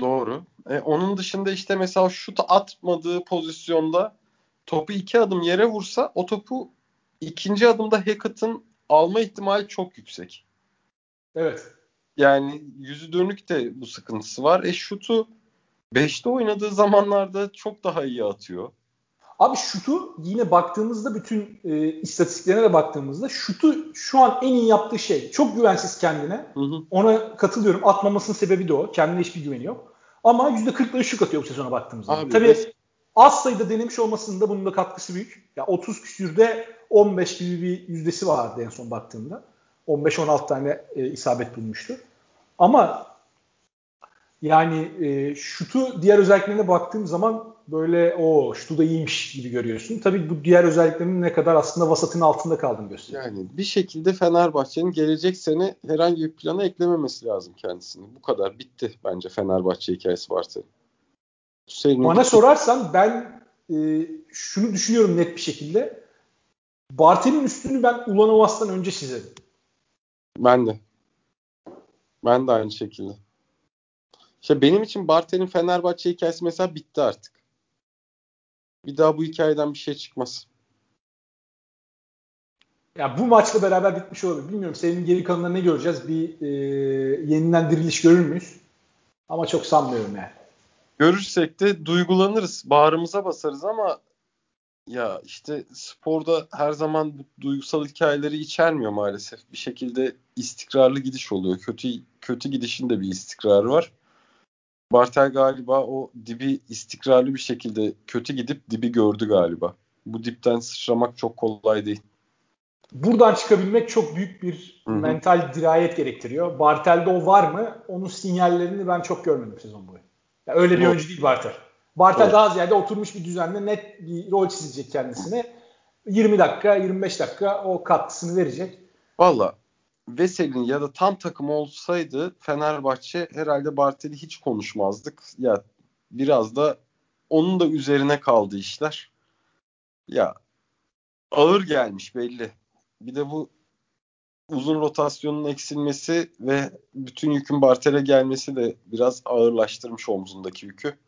Doğru. E, onun dışında işte mesela şut atmadığı pozisyonda topu iki adım yere vursa o topu ikinci adımda Hackett'ın alma ihtimali çok yüksek. Evet. Yani yüzü dönük de bu sıkıntısı var. E şutu 5'te oynadığı zamanlarda çok daha iyi atıyor. Abi şutu yine baktığımızda bütün e, istatistiklerine de baktığımızda şutu şu an en iyi yaptığı şey. Çok güvensiz kendine. Hı hı. Ona katılıyorum. Atmamasının sebebi de o. Kendine hiçbir güveni yok. Ama %40'ları şut atıyor bu sezona baktığımızda. Abi, Tabii beş... az sayıda denemiş olmasının da bunun da katkısı büyük. Ya 30 küsürde 15 gibi bir yüzdesi vardı en son baktığımda. 15-16 tane e, isabet bulmuştu. Ama yani e, şutu diğer özelliklerine baktığım zaman böyle o şutu da iyiymiş gibi görüyorsun. Tabii bu diğer özelliklerinin ne kadar aslında vasatın altında kaldığını gösteriyor. Yani bir şekilde Fenerbahçe'nin gelecek sene herhangi bir plana eklememesi lazım kendisini. Bu kadar bitti bence Fenerbahçe hikayesi varsa. Senin Bana sorarsan ben e, şunu düşünüyorum net bir şekilde. Bartel'in üstünü ben Ulanovas'tan önce çizerim. Ben de. Ben de aynı şekilde. İşte benim için Bartel'in Fenerbahçe hikayesi mesela bitti artık. Bir daha bu hikayeden bir şey çıkmaz. Ya bu maçla beraber bitmiş olabilir. Bilmiyorum senin geri kalanında ne göreceğiz? Bir e, yeniden diriliş görür müyüz? Ama çok sanmıyorum yani. Görürsek de duygulanırız. Bağrımıza basarız ama ya işte sporda her zaman bu duygusal hikayeleri içermiyor maalesef. Bir şekilde istikrarlı gidiş oluyor. Kötü kötü gidişin de bir istikrarı var. Bartel galiba o dibi istikrarlı bir şekilde kötü gidip dibi gördü galiba. Bu dipten sıçramak çok kolay değil. Buradan çıkabilmek çok büyük bir Hı-hı. mental dirayet gerektiriyor. Bartel'de o var mı? Onun sinyallerini ben çok görmedim sezon boyu. Yani öyle bir oyuncu değil Bartel. Bartel evet. daha ziyade oturmuş bir düzenle net bir rol çizecek kendisine. 20 dakika, 25 dakika o katkısını verecek. Valla Vesel'in ya da tam takım olsaydı Fenerbahçe herhalde Bartel'i hiç konuşmazdık. Ya biraz da onun da üzerine kaldı işler. Ya ağır gelmiş belli. Bir de bu uzun rotasyonun eksilmesi ve bütün yükün Bartel'e gelmesi de biraz ağırlaştırmış omzundaki yükü.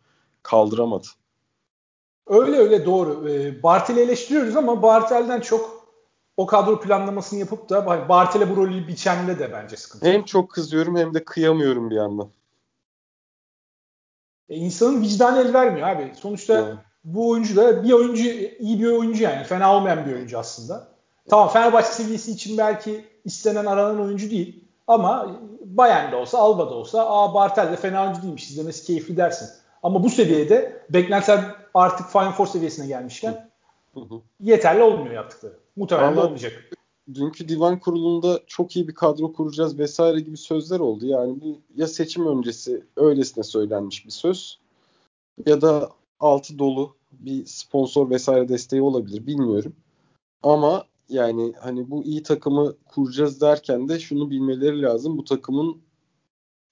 Kaldıramadı. Öyle öyle doğru. E, Bartel'i eleştiriyoruz ama Bartel'den çok o kadro planlamasını yapıp da Bartel'e bu rolü biçende de bence sıkıntı. Hem çok kızıyorum hem de kıyamıyorum bir yandan. E, insanın vicdanı el vermiyor abi. Sonuçta evet. bu oyuncu da bir oyuncu iyi bir oyuncu yani. Fena olmayan bir oyuncu aslında. Tamam Fenerbahçe seviyesi için belki istenen aranan oyuncu değil. Ama Bayern de olsa, Alba da olsa aa Bartel de fena oyuncu değilmiş izlemesi keyifli dersin. Ama bu seviyede beklentiler artık Final Four seviyesine gelmişken yeterli olmuyor yaptıkları. Muhtemelen de olmayacak. Dünkü divan kurulunda çok iyi bir kadro kuracağız vesaire gibi sözler oldu. Yani bu ya seçim öncesi öylesine söylenmiş bir söz ya da altı dolu bir sponsor vesaire desteği olabilir bilmiyorum. Ama yani hani bu iyi takımı kuracağız derken de şunu bilmeleri lazım. Bu takımın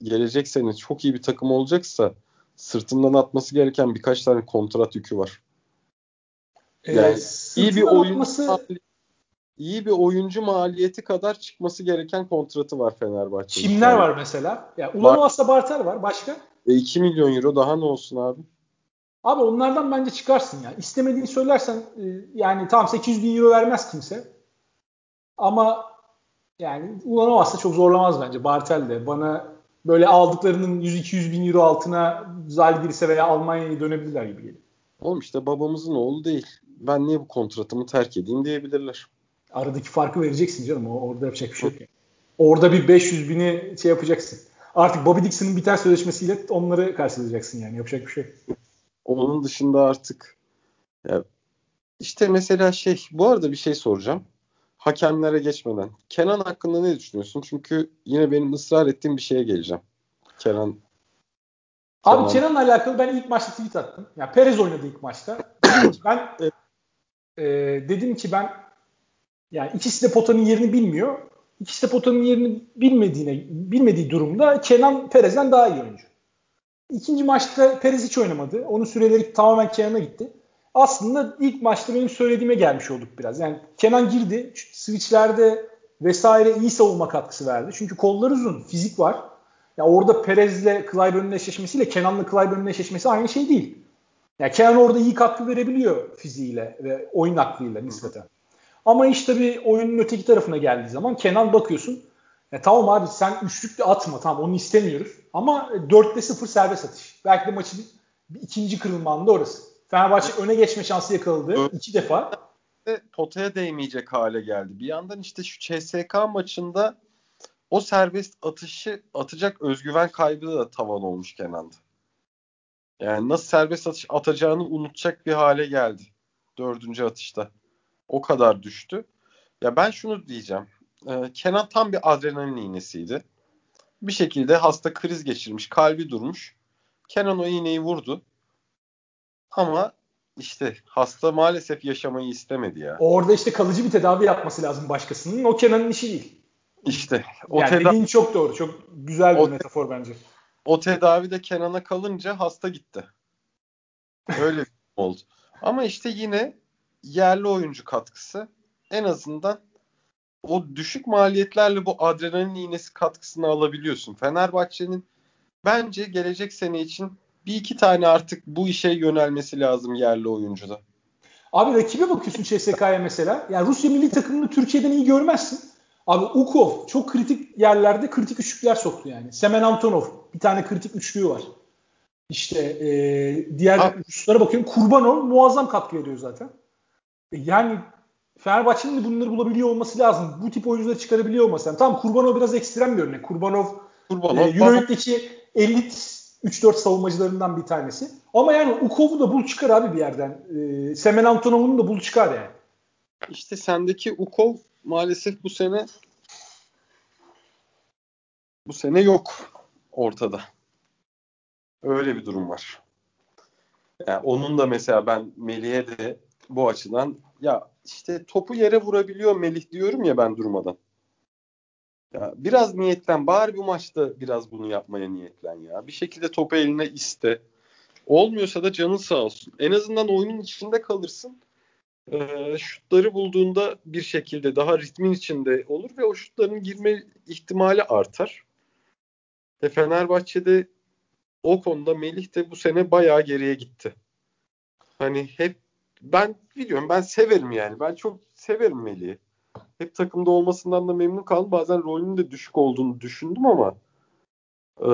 gelecek sene çok iyi bir takım olacaksa sırtından atması gereken birkaç tane kontrat yükü var. Ee, yani ee, iyi bir oyuncu atması... iyi bir oyuncu maliyeti kadar çıkması gereken kontratı var Fenerbahçe. Kimler var mesela? Ya Ulanovas'la Bartel var. Başka? E 2 milyon euro daha ne olsun abi? Abi onlardan bence çıkarsın ya. İstemediğini söylersen e, yani tamam 800 bin euro vermez kimse. Ama yani Ulanovas'la çok zorlamaz bence Bartel de. Bana böyle aldıklarının 100-200 bin euro altına Zalgiris'e veya Almanya'ya dönebilirler gibi geliyor. Oğlum işte babamızın oğlu değil. Ben niye bu kontratımı terk edeyim diyebilirler. Aradaki farkı vereceksin canım. Orada yapacak bir şey yok. Yani. Orada bir 500 bini şey yapacaksın. Artık Bobby Dixon'ın biten sözleşmesiyle onları karşılayacaksın yani. Yapacak bir şey yok. Onun dışında artık ya işte mesela şey bu arada bir şey soracağım. Hakemlere geçmeden. Kenan hakkında ne düşünüyorsun? Çünkü yine benim ısrar ettiğim bir şeye geleceğim. Kenan Abi Kenan'la alakalı ben ilk maçta tweet attım. Ya yani Perez oynadı ilk maçta. ben e, dedim ki ben yani ikisi de potanın yerini bilmiyor. İkisi de potanın yerini bilmediğine bilmediği durumda Kenan Perez'den daha iyi oyuncu. İkinci maçta Perez hiç oynamadı. Onun süreleri tamamen Kenan'a gitti. Aslında ilk maçta benim söylediğime gelmiş olduk biraz. Yani Kenan girdi. Switchlerde vesaire iyi savunma katkısı verdi. Çünkü kollar uzun, fizik var. Ya orada Perez'le Clyburn'un eşleşmesiyle Kenan'la Clyburn'un eşleşmesi aynı şey değil. Ya Kenan orada iyi katkı verebiliyor fiziğiyle ve oyun aklıyla nispeten. Ama işte bir oyunun öteki tarafına geldiği zaman Kenan bakıyorsun ya e, tamam abi sen üçlük de atma tamam onu istemiyoruz. Ama 4'te 0 serbest atış. Belki de maçın bir ikinci kırılma da orası. Fenerbahçe öne geçme şansı yakaladı iki defa. Potaya değmeyecek hale geldi. Bir yandan işte şu CSK maçında o serbest atışı atacak özgüven kaybı da tavan olmuş Kenan'da. Yani nasıl serbest atış atacağını unutacak bir hale geldi. Dördüncü atışta. O kadar düştü. Ya ben şunu diyeceğim. Ee, Kenan tam bir adrenalin iğnesiydi. Bir şekilde hasta kriz geçirmiş, kalbi durmuş. Kenan o iğneyi vurdu. Ama işte hasta maalesef yaşamayı istemedi ya. Orada işte kalıcı bir tedavi yapması lazım başkasının. O Kenan'ın işi değil. İşte o yani tedavi dediğin çok doğru. Çok güzel bir o metafor bence. O tedavi de Kenan'a kalınca hasta gitti. Öyle oldu. Ama işte yine yerli oyuncu katkısı en azından o düşük maliyetlerle bu adrenalin iğnesi katkısını alabiliyorsun. Fenerbahçe'nin bence gelecek sene için bir iki tane artık bu işe yönelmesi lazım yerli oyuncuda. Abi rakibe bakıyorsun CSK'ya mesela. Yani Rusya milli takımını Türkiye'den iyi görmezsin. Abi Ukov çok kritik yerlerde kritik üçlükler soktu yani. Semen Antonov bir tane kritik üçlüğü var. İşte e, diğer ha. Ruslara bakıyorum. Kurbanov muazzam katkı veriyor zaten. E, yani Fenerbahçe'nin de bunları bulabiliyor olması lazım. Bu tip oyuncuları çıkarabiliyor olması lazım. Tamam Kurbanov biraz ekstrem bir örnek. Kurbanov, Kurbanov e, Euroleague'deki elit 3-4 savunmacılarından bir tanesi. Ama yani Ukov'u da bul çıkar abi bir yerden. E, Semen Antonov'un da bul çıkar yani. İşte sendeki Ukov maalesef bu sene bu sene yok ortada. Öyle bir durum var. Yani onun da mesela ben Melih'e de bu açıdan ya işte topu yere vurabiliyor Melih diyorum ya ben durmadan. Ya biraz niyetlen. Bari bu maçta biraz bunu yapmaya niyetlen ya. Bir şekilde topu eline iste. Olmuyorsa da canın sağ olsun. En azından oyunun içinde kalırsın. Ee, şutları bulduğunda bir şekilde daha ritmin içinde olur ve o şutların girme ihtimali artar. Ve Fenerbahçe'de o konuda Melih de bu sene bayağı geriye gitti. Hani hep ben biliyorum ben severim yani. Ben çok severim Melih'i. Hep takımda olmasından da memnun kaldım. Bazen rolünün de düşük olduğunu düşündüm ama e,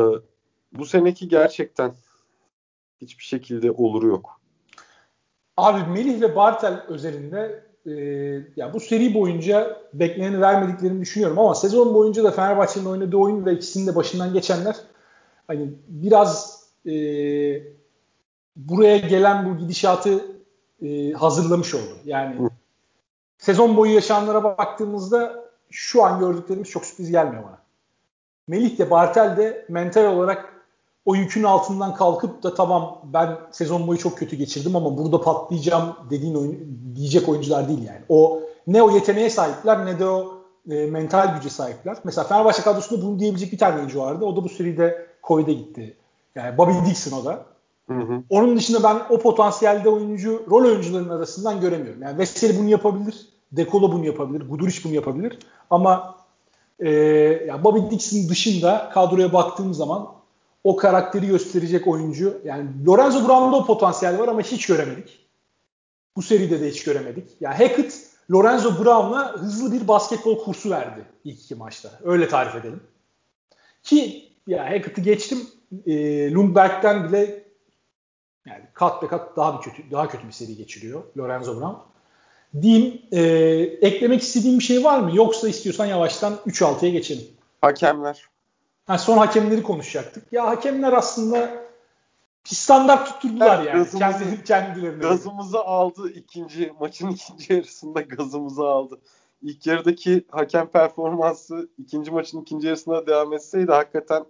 bu seneki gerçekten hiçbir şekilde oluru yok. Abi Melih ve Bartel özelinde e, ya bu seri boyunca bekleneni vermediklerini düşünüyorum ama sezon boyunca da Fenerbahçe'nin oynadığı oyun ve ikisinin de başından geçenler hani biraz e, buraya gelen bu gidişatı e, hazırlamış oldu. Yani Hı. sezon boyu yaşananlara baktığımızda şu an gördüklerimiz çok sürpriz gelmiyor bana. Melih de Bartel de mental olarak o yükün altından kalkıp da tamam ben sezon boyu çok kötü geçirdim ama burada patlayacağım dediğin oyun, diyecek oyuncular değil yani. O ne o yeteneğe sahipler ne de o e, mental güce sahipler. Mesela Fenerbahçe kadrosunda bunu diyebilecek bir tane oyuncu vardı. O da bu seride Covid'e gitti. Yani Bobby Dixon o da. Hı hı. Onun dışında ben o potansiyelde oyuncu, rol oyuncularının arasından göremiyorum. Yani Veseli bunu yapabilir. Dekolo bunu yapabilir. Guduric bunu yapabilir. Ama e, ya Bobby Dixon dışında kadroya baktığım zaman o karakteri gösterecek oyuncu. Yani Lorenzo Brown'da o potansiyel var ama hiç göremedik. Bu seride de hiç göremedik. Yani Hackett Lorenzo Brown'a hızlı bir basketbol kursu verdi ilk iki maçta. Öyle tarif edelim. Ki ya Hackett'ı geçtim. E, Lundberg'den bile yani kat be kat daha bir kötü daha kötü bir seri geçiriyor Lorenzo Brown. Diyeyim e, eklemek istediğim bir şey var mı? Yoksa istiyorsan yavaştan 3-6'ya geçelim. Hakemler. Ha, son hakemleri konuşacaktık. Ya hakemler aslında bir standart tutturdular yani. Gazımızı, kendi, kendilerine. Gazımızı aldı ikinci maçın ikinci yarısında gazımızı aldı. İlk yarıdaki hakem performansı ikinci maçın ikinci yarısında devam etseydi hakikaten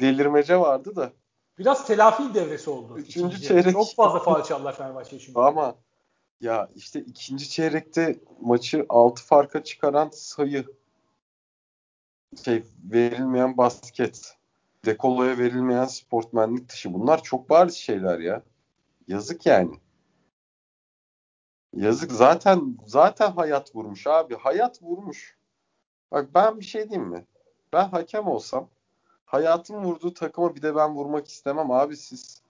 delirmece vardı da. Biraz telafi devresi oldu. Üçüncü çeyrek. Çok fazla faal çaldılar Fenerbahçe çünkü. Ama ya işte ikinci çeyrekte maçı 6 farka çıkaran sayı şey verilmeyen basket, dekoloya verilmeyen sportmenlik dışı bunlar çok bariz şeyler ya. Yazık yani. Yazık zaten zaten hayat vurmuş abi. Hayat vurmuş. Bak ben bir şey diyeyim mi? Ben hakem olsam hayatım vurduğu takıma bir de ben vurmak istemem abi siz.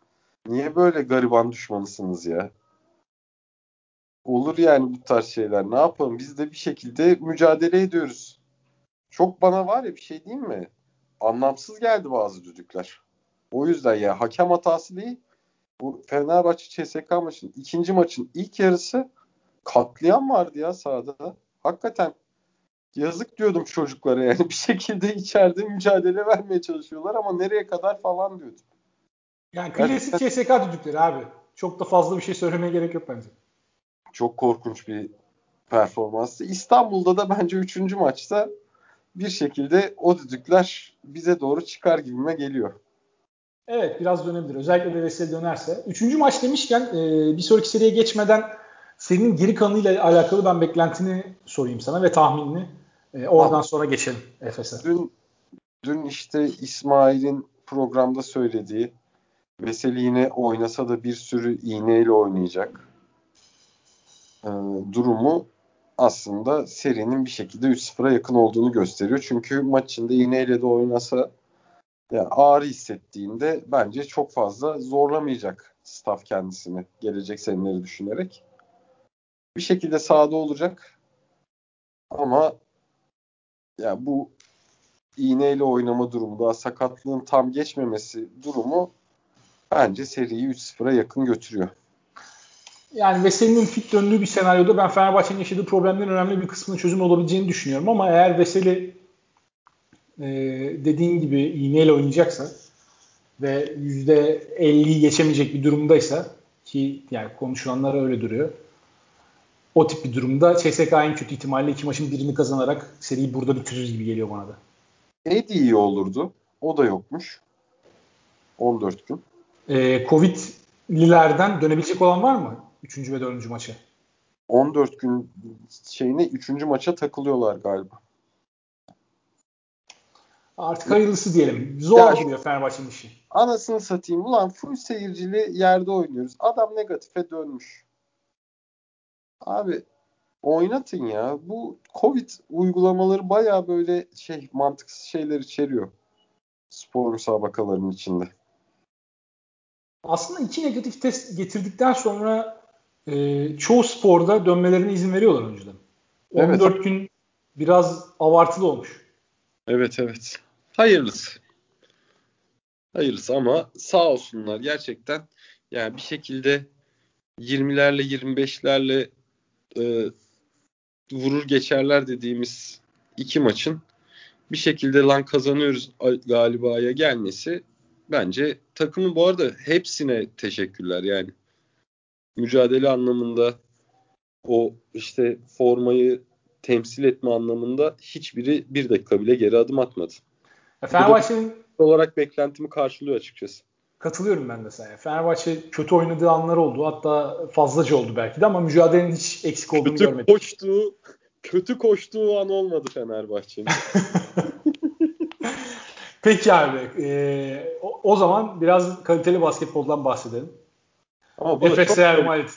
Niye böyle gariban düşmanısınız ya? Olur yani bu tarz şeyler. Ne yapalım? Biz de bir şekilde mücadele ediyoruz. Çok bana var ya bir şey diyeyim mi? Anlamsız geldi bazı düdükler. O yüzden ya hakem hatası değil. Bu Fenerbahçe CSK maçının ikinci maçın ilk yarısı katliam vardı ya sahada. Hakikaten yazık diyordum çocuklara yani bir şekilde içeride mücadele vermeye çalışıyorlar ama nereye kadar falan diyordum. Yani klasik CSK düdükleri abi. Çok da fazla bir şey söylemeye gerek yok bence. Çok korkunç bir performanstı. İstanbul'da da bence üçüncü maçta bir şekilde o düdükler bize doğru çıkar gibime geliyor. Evet biraz dönebilir. Özellikle de Veseli dönerse. Üçüncü maç demişken e, bir sonraki seriye geçmeden senin geri kanıyla alakalı ben beklentini sorayım sana ve tahminini. E, oradan Abi, sonra geçelim Efes'e. Dün, dün işte İsmail'in programda söylediği Veseli yine oynasa da bir sürü iğneyle oynayacak e, durumu aslında serinin bir şekilde 3-0'a yakın olduğunu gösteriyor. Çünkü maç içinde iğneyle de oynasa yani ağrı hissettiğinde bence çok fazla zorlamayacak staff kendisini gelecek seneleri düşünerek. Bir şekilde sahada olacak. Ama ya bu iğneyle oynama durumu daha sakatlığın tam geçmemesi durumu bence seriyi 3-0'a yakın götürüyor. Yani Veseli'nin fit döndüğü bir senaryoda ben Fenerbahçe'nin yaşadığı problemlerin önemli bir kısmının çözüm olabileceğini düşünüyorum ama eğer Veseli e, dediğin gibi iğneyle oynayacaksa ve %50'yi geçemeyecek bir durumdaysa ki yani konuşulanlar öyle duruyor. O tip bir durumda CSK en kötü ihtimalle iki maçın birini kazanarak seriyi burada bitirir gibi geliyor bana da. Eddie iyi olurdu. O da yokmuş. 14 gün. Ee, Covid'lilerden dönebilecek olan var mı? 3. ve 4. maça. 14 gün şeyine 3. maça takılıyorlar galiba. Artık hayırlısı diyelim. Zor ya, gidiyor Fenerbahçe'nin işi. Anasını satayım. Ulan full seyircili yerde oynuyoruz. Adam negatife dönmüş. Abi oynatın ya. Bu Covid uygulamaları baya böyle şey mantıksız şeyler içeriyor. Spor müsabakalarının içinde. Aslında iki negatif test getirdikten sonra e, çoğu sporda dönmelerine izin veriyorlar önceden. 14 evet. gün biraz abartılı olmuş. Evet evet. Hayırlısı. Hayırlısı ama sağ olsunlar gerçekten. Yani bir şekilde 20'lerle 25'lerle e, vurur geçerler dediğimiz iki maçın bir şekilde lan kazanıyoruz galibaya gelmesi bence takımın bu arada hepsine teşekkürler yani. Mücadele anlamında o işte formayı temsil etme anlamında hiçbiri bir dakika bile geri adım atmadı. Fenerbahçe'nin olarak beklentimi karşılıyor açıkçası. Katılıyorum ben de sana. Fenerbahçe kötü oynadığı anlar oldu. Hatta fazlaca oldu belki de ama mücadelenin hiç eksik olduğunu kötü görmedim. Koştuğu, kötü koştuğu an olmadı Fenerbahçe'nin. Peki abi. E, o, o zaman biraz kaliteli basketboldan bahsedelim. Ama Efes Real Madrid.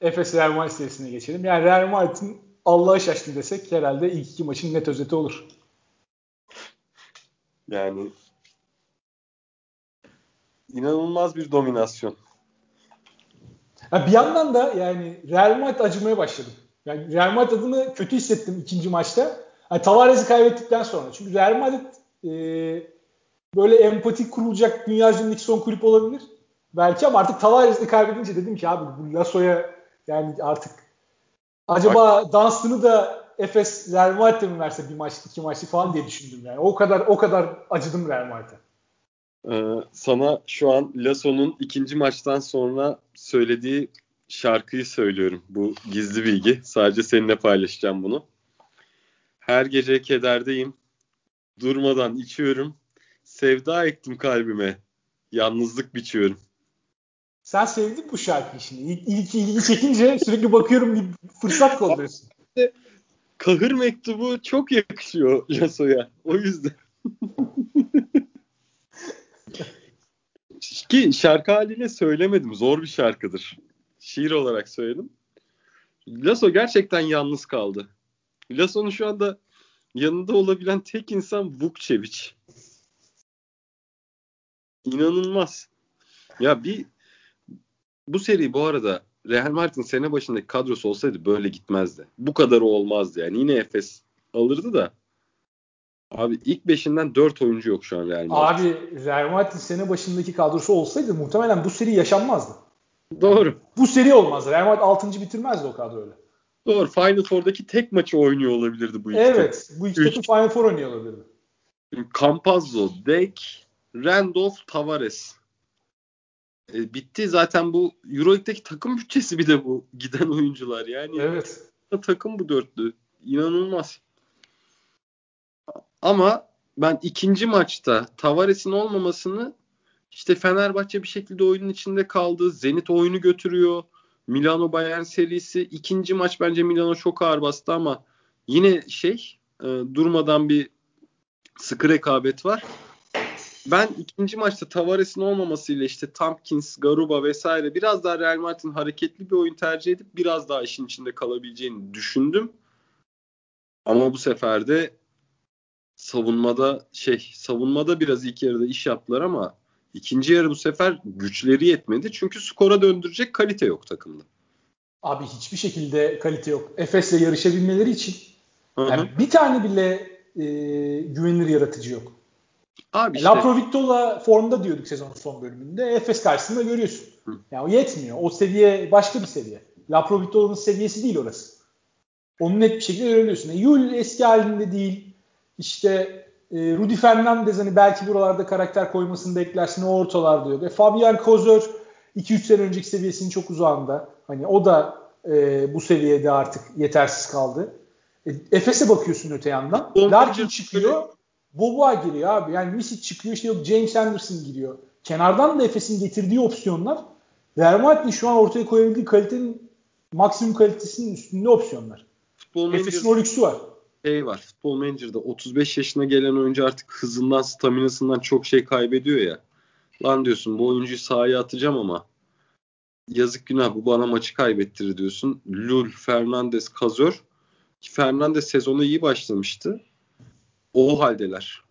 Efes Real Madrid serisine geçelim. Yani Real Madrid'in Allah'a şaştı desek herhalde ilk iki maçın net özeti olur. Yani inanılmaz bir dominasyon. Ha, bir yandan da yani Real Madrid acımaya başladım. Yani Real Madrid adını kötü hissettim ikinci maçta. Hani Tavares'i kaybettikten sonra. Çünkü Real Madrid e, böyle empati kurulacak dünya ilk son kulüp olabilir. Belki ama artık Tavares'i kaybedince dedim ki abi bu Lasso'ya yani artık acaba Bak. dansını da Efes Real Madrid'e mi verse bir maç iki maçlık falan diye düşündüm yani. O kadar o kadar acıdım Real Madrid'e. Ee, sana şu an Lasso'nun ikinci maçtan sonra söylediği şarkıyı söylüyorum. Bu gizli bilgi. Sadece seninle paylaşacağım bunu. Her gece kederdeyim. Durmadan içiyorum. Sevda ektim kalbime. Yalnızlık biçiyorum. Sen sevdin bu şarkıyı şimdi. İlk, ilk ilgi çekince sürekli bakıyorum bir fırsat kolluyorsun. Kahır mektubu çok yakışıyor Lasso'ya. O yüzden. Ki şarkı haliyle söylemedim. Zor bir şarkıdır. Şiir olarak söyledim. Lasso gerçekten yalnız kaldı. Lasso'nun şu anda yanında olabilen tek insan Vukcevic. İnanılmaz. Ya bir bu seri bu arada Real Madrid'in sene başındaki kadrosu olsaydı böyle gitmezdi. Bu kadar olmazdı yani. Yine Efes alırdı da Abi ilk beşinden dört oyuncu yok şu an Real Madrid. Abi Real Madrid sene başındaki kadrosu olsaydı muhtemelen bu seri yaşanmazdı. Doğru. Bu seri olmazdı. Real Madrid 6. bitirmezdi o kadroyla. Doğru. Final Four'daki tek maçı oynuyor olabilirdi bu iki Evet. Bu iki takım Final Four oynuyor olabilirdi. Campazzo, Dek, Randolph, Tavares. E, bitti zaten bu Euroleague'deki takım bütçesi bir de bu giden oyuncular yani. Evet. Takım bu dörtlü. İnanılmaz. Ama ben ikinci maçta Tavares'in olmamasını işte Fenerbahçe bir şekilde oyunun içinde kaldı. Zenit oyunu götürüyor. Milano Bayern serisi. ikinci maç bence Milano çok ağır bastı ama yine şey e, durmadan bir sıkı rekabet var. Ben ikinci maçta Tavares'in olmamasıyla işte Tompkins, Garuba vesaire biraz daha Real Madrid'in hareketli bir oyun tercih edip biraz daha işin içinde kalabileceğini düşündüm. Ama bu sefer de savunmada şey savunmada biraz ilk yarıda iş yaptılar ama ikinci yarı bu sefer güçleri yetmedi. Çünkü skora döndürecek kalite yok takımda. Abi hiçbir şekilde kalite yok. Efes'le yarışabilmeleri için yani bir tane bile e, güvenilir yaratıcı yok. Abi işte. Laprovitola formda diyorduk sezonun son bölümünde. Efes karşısında görüyorsun. Hı. Yani o yetmiyor. O seviye başka bir seviye. Laprovitola'nın seviyesi değil orası. Onu net bir şekilde görebiliyorsun. E, Yul eski halinde değil. İşte e, Rudy Fernandez hani belki buralarda karakter koymasını beklersin o ortalarda yok. E, Fabian Kozor 2-3 sene önceki seviyesinin çok uzağında. Hani o da e, bu seviyede artık yetersiz kaldı. E, Efes'e bakıyorsun öte yandan. Larkin çıkıyor. Boboa giriyor abi. Yani Misic çıkıyor işte yok James Anderson giriyor. Kenardan da Efes'in getirdiği opsiyonlar Madrid'in şu an ortaya koyabildiği kalitenin maksimum kalitesinin üstünde opsiyonlar. Efes'in o lüksü var. Şey var. Futbol Manager'da 35 yaşına gelen oyuncu artık hızından, staminasından çok şey kaybediyor ya. Lan diyorsun bu oyuncuyu sahaya atacağım ama yazık günah bu bana maçı kaybettirir diyorsun. Lul, Fernandez, Kazör. Fernandez sezonu iyi başlamıştı. O haldeler.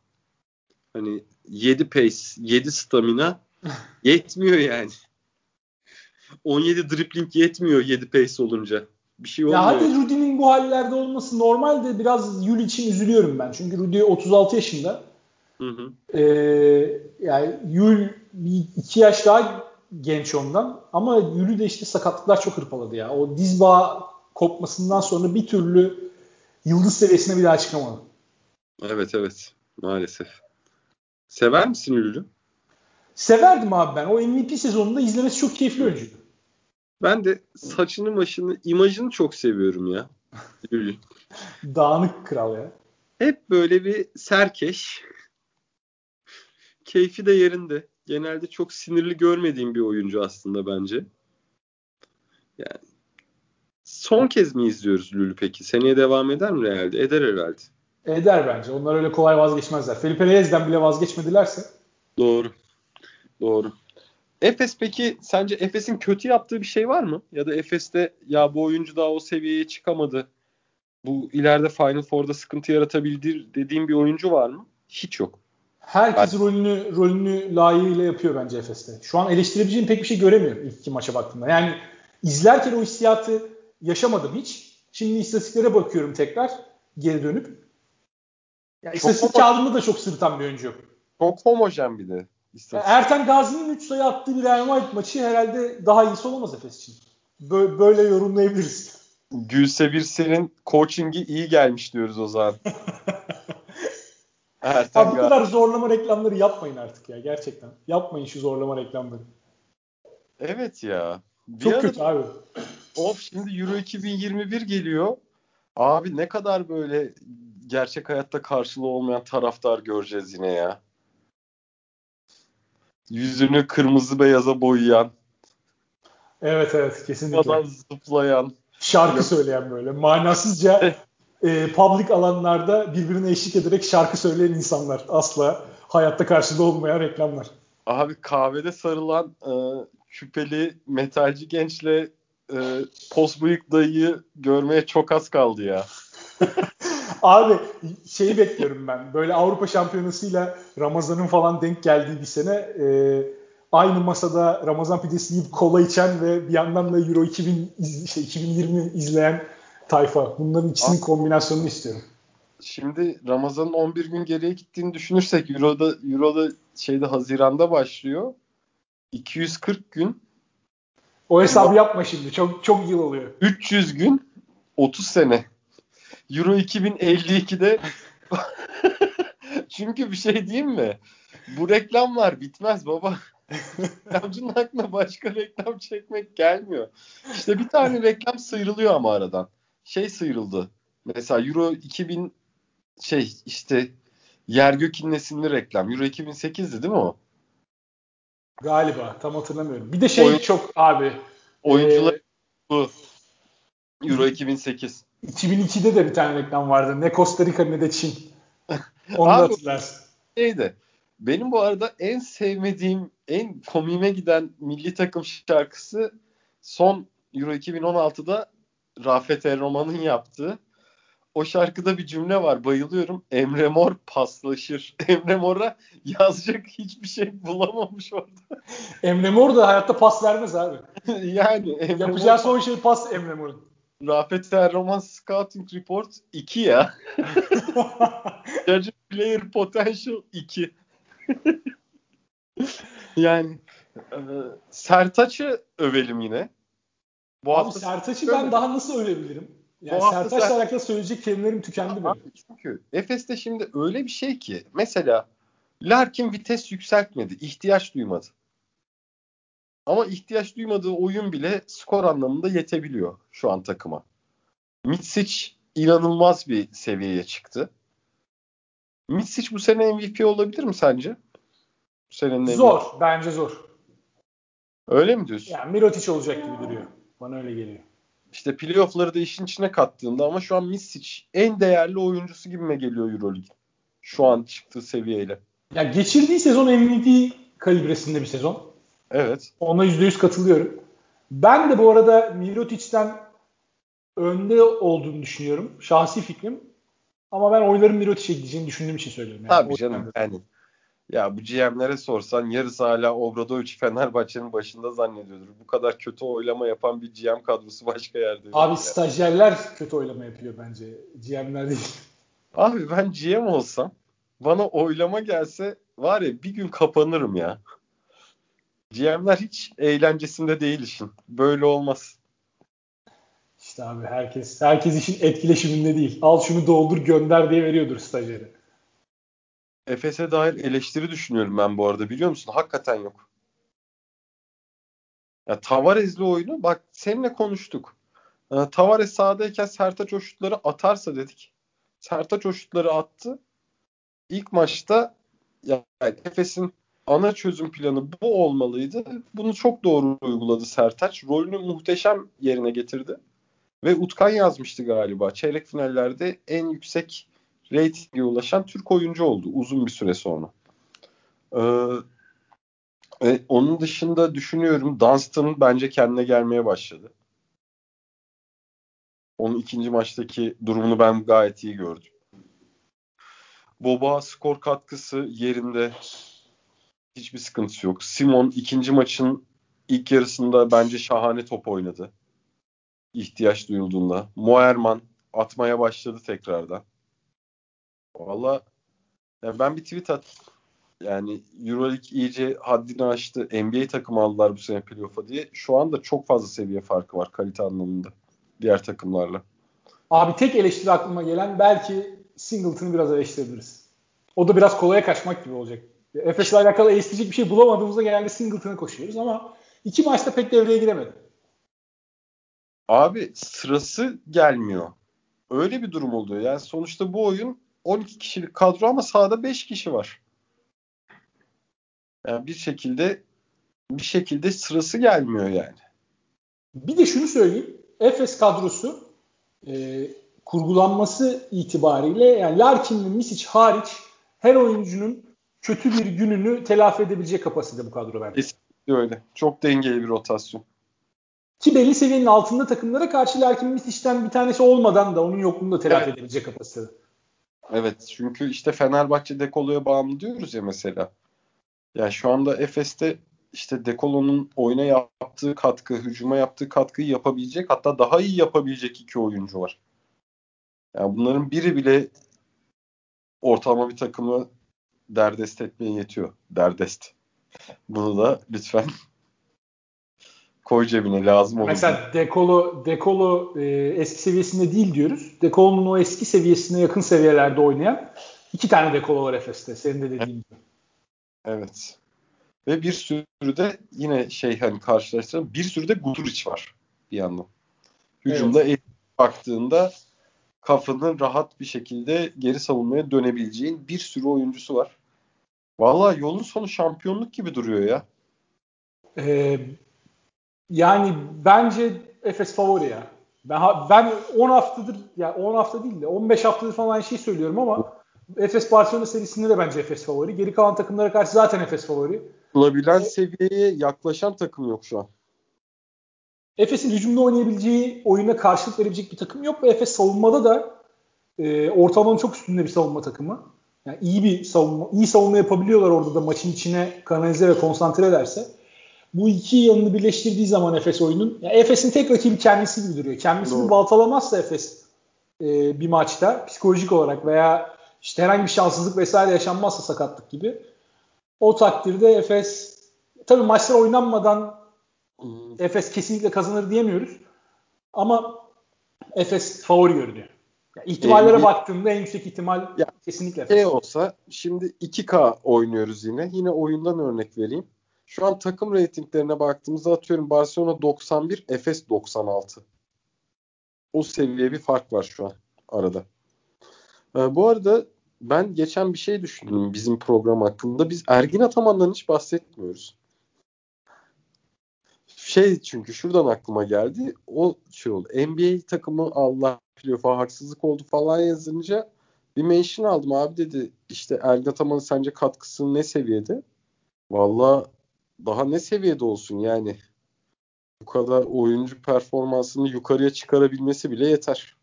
Hani 7 pace, 7 stamina yetmiyor yani. 17 dribbling yetmiyor 7 pace olunca. Bir şey olmuyor. Ya hadi Rudy'nin bu hallerde olması normal de biraz Yul için üzülüyorum ben. Çünkü Rudy 36 yaşında. Hı hı. Ee, yani Yul iki yaş daha genç ondan. Ama Yul'ü de işte sakatlıklar çok hırpaladı ya. O diz bağı kopmasından sonra bir türlü yıldız seviyesine bir daha çıkamadı. Evet evet maalesef. Sever misin Yul'ü? Severdim abi ben. O MVP sezonunda izlemesi çok keyifli oyuncuydu. Ben de saçını başını, imajını çok seviyorum ya. Dağınık kral ya. Hep böyle bir serkeş. Keyfi de yerinde. Genelde çok sinirli görmediğim bir oyuncu aslında bence. Yani son kez mi izliyoruz Lülü peki? Seneye devam eder mi Real'de? Eder herhalde. Eder bence. Onlar öyle kolay vazgeçmezler. Felipe Reyes'den bile vazgeçmedilerse. Doğru. Doğru. Efes peki sence Efes'in kötü yaptığı bir şey var mı? Ya da Efes'te ya bu oyuncu daha o seviyeye çıkamadı. Bu ileride Final Four'da sıkıntı yaratabilir dediğim bir oyuncu var mı? Hiç yok. Herkes ben... rolünü rolünü layığıyla yapıyor bence Efes'te. Şu an eleştirebileceğim pek bir şey göremiyorum ilk iki maça baktığımda. Yani izlerken o hissiyatı yaşamadım hiç. Şimdi istatistiklere bakıyorum tekrar geri dönüp. Ya istatistik kağıdında da çok sırıtan bir oyuncu yok. Çok homojen bir de. Erten Gazi'nin 3 sayı attığı bir Real Madrid maçı herhalde daha iyisi olamaz Efes için. Böyle, böyle yorumlayabiliriz. Gülse Birsel'in coachingi iyi gelmiş diyoruz o zaman. Erten Abi bu kadar zorlama reklamları yapmayın artık ya gerçekten. Yapmayın şu zorlama reklamları. Evet ya. Bir Çok kötü abi. Of şimdi Euro 2021 geliyor. Abi ne kadar böyle gerçek hayatta karşılığı olmayan taraftar göreceğiz yine ya. Yüzünü kırmızı beyaza boyayan. Evet evet kesinlikle. zıplayan. Şarkı söyleyen böyle manasızca e, public alanlarda birbirine eşlik ederek şarkı söyleyen insanlar. Asla hayatta karşılığı olmayan reklamlar. Abi kahvede sarılan e, şüpheli metalci gençle e, post bıyık dayıyı görmeye çok az kaldı ya. Abi şeyi bekliyorum ben. Böyle Avrupa Şampiyonası'yla Ramazan'ın falan denk geldiği bir sene e, aynı masada Ramazan pidesi yiyip kola içen ve bir yandan da Euro 2000 iz, şey, 2020 izleyen tayfa. Bunların ikisinin Abi, kombinasyonunu istiyorum. Şimdi Ramazan'ın 11 gün geriye gittiğini düşünürsek Euro'da Euro'da şeyde Haziran'da başlıyor. 240 gün. O hesabı yapma şimdi. Çok çok yıl oluyor. 300 gün 30 sene. Euro 2052'de çünkü bir şey diyeyim mi? Bu reklamlar bitmez baba. Reklamcının aklına başka reklam çekmek gelmiyor. İşte bir tane reklam sıyrılıyor ama aradan. Şey sıyrıldı. Mesela Euro 2000 şey işte yer gök inlesinli reklam. Euro 2008'di değil mi o? Galiba tam hatırlamıyorum. Bir de şey Oyun, çok abi. Oyuncular ee, bu. Euro 2008. 2002'de de bir tane reklam vardı. Ne Costa Rica ne de Çin. Onu da hatırlarsın. Şeydi. Benim bu arada en sevmediğim, en komiğime giden milli takım şarkısı son Euro 2016'da Rafet El Roman'ın yaptığı o şarkıda bir cümle var. Bayılıyorum. Emre Mor paslaşır. Emre Mor'a yazacak hiçbir şey bulamamış orada. Emre Mor da hayatta pas vermez abi. yani Emre Yapacağı Mor... son şey pas Emre Mor'un. Rafet Erroman Scouting Report 2 ya. Judge Player Potential 2. yani e, Sertaç'ı övelim yine. Bu Abi Sertaç'ı ben daha nasıl övebilirim? Yani Sertaç'la Sertaç... alakalı söyleyecek kelimelerim tükendi benim. Çünkü Efes'te şimdi öyle bir şey ki mesela Larkin vites yükseltmedi. ihtiyaç duymadı. Ama ihtiyaç duymadığı oyun bile skor anlamında yetebiliyor şu an takıma. Mitsic inanılmaz bir seviyeye çıktı. Mitsic bu sene MVP olabilir mi sence? Bu senenin zor. MVP. Bence zor. Öyle mi diyorsun? Yani Mirotic olacak gibi duruyor. Bana öyle geliyor. İşte playoff'ları da işin içine kattığında ama şu an Mitsic en değerli oyuncusu gibime geliyor Euroleague. Şu an çıktığı seviyeyle. Ya geçirdiği sezon MVP kalibresinde bir sezon. Evet. Ona %100 katılıyorum. Ben de bu arada Mirotic'ten önde olduğunu düşünüyorum. Şahsi fikrim. Ama ben oyların Mirotic'e gideceğini düşündüğüm için söylüyorum. Yani. Tabii canım. Yani ya bu GM'lere sorsan yarısı hala Obradovic Fenerbahçe'nin başında zannediyordur. Bu kadar kötü oylama yapan bir GM kadrosu başka yerde. Abi yani. stajyerler kötü oylama yapıyor bence. GM'ler değil. Abi ben GM olsam bana oylama gelse var ya bir gün kapanırım ya. GM'ler hiç eğlencesinde değil işin. Böyle olmaz. İşte abi herkes herkes işin etkileşiminde değil. Al şunu doldur gönder diye veriyordur stajyeri. Efes'e dair eleştiri düşünüyorum ben bu arada biliyor musun? Hakikaten yok. Ya Tavares'li oyunu bak seninle konuştuk. Ee, Tavares sahadayken Sertaç o şutları atarsa dedik. Sertaç o şutları attı. İlk maçta yani Efes'in ana çözüm planı bu olmalıydı. Bunu çok doğru uyguladı Sertaç. Rolünü muhteşem yerine getirdi. Ve Utkan yazmıştı galiba. Çeyrek finallerde en yüksek reytinge ulaşan Türk oyuncu oldu uzun bir süre sonra. Ee, onun dışında düşünüyorum Dunstan bence kendine gelmeye başladı. Onun ikinci maçtaki durumunu ben gayet iyi gördüm. Boba skor katkısı yerinde. Hiçbir sıkıntısı yok. Simon ikinci maçın ilk yarısında bence şahane top oynadı. İhtiyaç duyulduğunda. Moerman atmaya başladı tekrardan. Valla yani ben bir tweet at yani Euroleague iyice haddini aştı. NBA takımı aldılar bu sene playoff'a diye. Şu anda çok fazla seviye farkı var kalite anlamında diğer takımlarla. Abi tek eleştiri aklıma gelen belki Singleton'ı biraz eleştirebiliriz. O da biraz kolaya kaçmak gibi olacak. Efes'le alakalı eleştirecek bir şey bulamadığımızda genelde Singleton'a koşuyoruz ama iki maçta pek devreye giremedi. Abi sırası gelmiyor. Öyle bir durum oluyor. Yani sonuçta bu oyun 12 kişilik kadro ama sahada 5 kişi var. Yani bir şekilde bir şekilde sırası gelmiyor yani. Bir de şunu söyleyeyim. Efes kadrosu e, kurgulanması itibariyle yani Larkin ve Misic hariç her oyuncunun kötü bir gününü telafi edebilecek kapasite bu kadro bence. Kesinlikle öyle. Çok dengeli bir rotasyon. Ki belli seviyenin altında takımlara karşı Larkin Misic'ten bir tanesi olmadan da onun yokluğunu da telafi evet. edebilecek kapasitede. Evet çünkü işte Fenerbahçe Dekolo'ya bağımlı diyoruz ya mesela. Yani şu anda Efes'te işte Dekolo'nun oyuna yaptığı katkı, hücuma yaptığı katkıyı yapabilecek hatta daha iyi yapabilecek iki oyuncu var. Yani bunların biri bile ortalama bir takımı derdest etmeye yetiyor. Derdest. Bunu da lütfen koy cebine lazım olur. Mesela Dekolo, Dekolo e, eski seviyesinde değil diyoruz. Dekolo'nun o eski seviyesine yakın seviyelerde oynayan iki tane Dekolo var Efes'te. Senin de dediğin gibi. Evet. Ve bir sürü de yine şey hani karşılaştıralım bir sürü de Guduric var bir yandan. Hücumda evet. baktığında kafanı rahat bir şekilde geri savunmaya dönebileceğin bir sürü oyuncusu var. Valla yolun sonu şampiyonluk gibi duruyor ya. Ee, yani bence Efes favori ya. Ben ben 10 haftadır ya yani 10 hafta değil de 15 haftadır falan aynı şeyi söylüyorum ama Efes Barcelona serisinde de bence Efes favori. Geri kalan takımlara karşı zaten Efes favori. Bulabilen ee, seviyeye yaklaşan takım yok şu an. Efes'in hücumda oynayabileceği oyuna karşılık verebilecek bir takım yok ve Efes savunmada da e, ortalamanın çok üstünde bir savunma takımı. Yani iyi bir savunma, iyi savunma yapabiliyorlar orada da maçın içine kanalize ve konsantre ederse. Bu iki yanını birleştirdiği zaman Efes oyunun, yani Efes'in tek rakibi kendisi gibi duruyor. Kendisini Doğru. baltalamazsa Efes e, bir maçta psikolojik olarak veya işte herhangi bir şanssızlık vesaire yaşanmazsa sakatlık gibi o takdirde Efes tabii maçlar oynanmadan hmm. Efes kesinlikle kazanır diyemiyoruz. Ama Efes favori görünüyor. Yani ihtimallere ee, baktığımda en yüksek ihtimal ya, kesinlikle. Şey olsa şimdi 2K oynuyoruz yine. Yine oyundan örnek vereyim. Şu an takım reytinglerine baktığımızda atıyorum Barcelona 91, Efes 96. O seviye bir fark var şu an arada. Ee, bu arada ben geçen bir şey düşündüm bizim program hakkında. Biz Ergin Ataman'dan hiç bahsetmiyoruz. Şey çünkü şuradan aklıma geldi. O şey oldu. NBA takımı Allah playoff'a haksızlık oldu falan yazınca bir mention aldım. Abi dedi işte Ergin Ataman'ın sence katkısı ne seviyede? Valla daha ne seviyede olsun yani. Bu kadar oyuncu performansını yukarıya çıkarabilmesi bile yeter.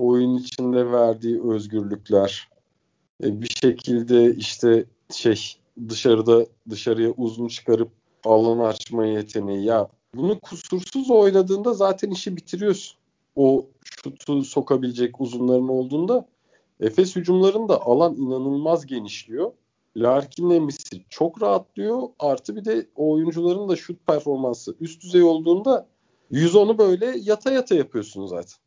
Oyun içinde verdiği özgürlükler, e, bir şekilde işte şey dışarıda dışarıya uzun çıkarıp alan açma yeteneği ya bunu kusursuz oynadığında zaten işi bitiriyorsun. O şutu sokabilecek uzunların olduğunda Efes hücumlarında alan inanılmaz genişliyor. Larkin'le Misir çok rahatlıyor. Artı bir de o oyuncuların da şut performansı üst düzey olduğunda 110'u böyle yata yata yapıyorsun zaten.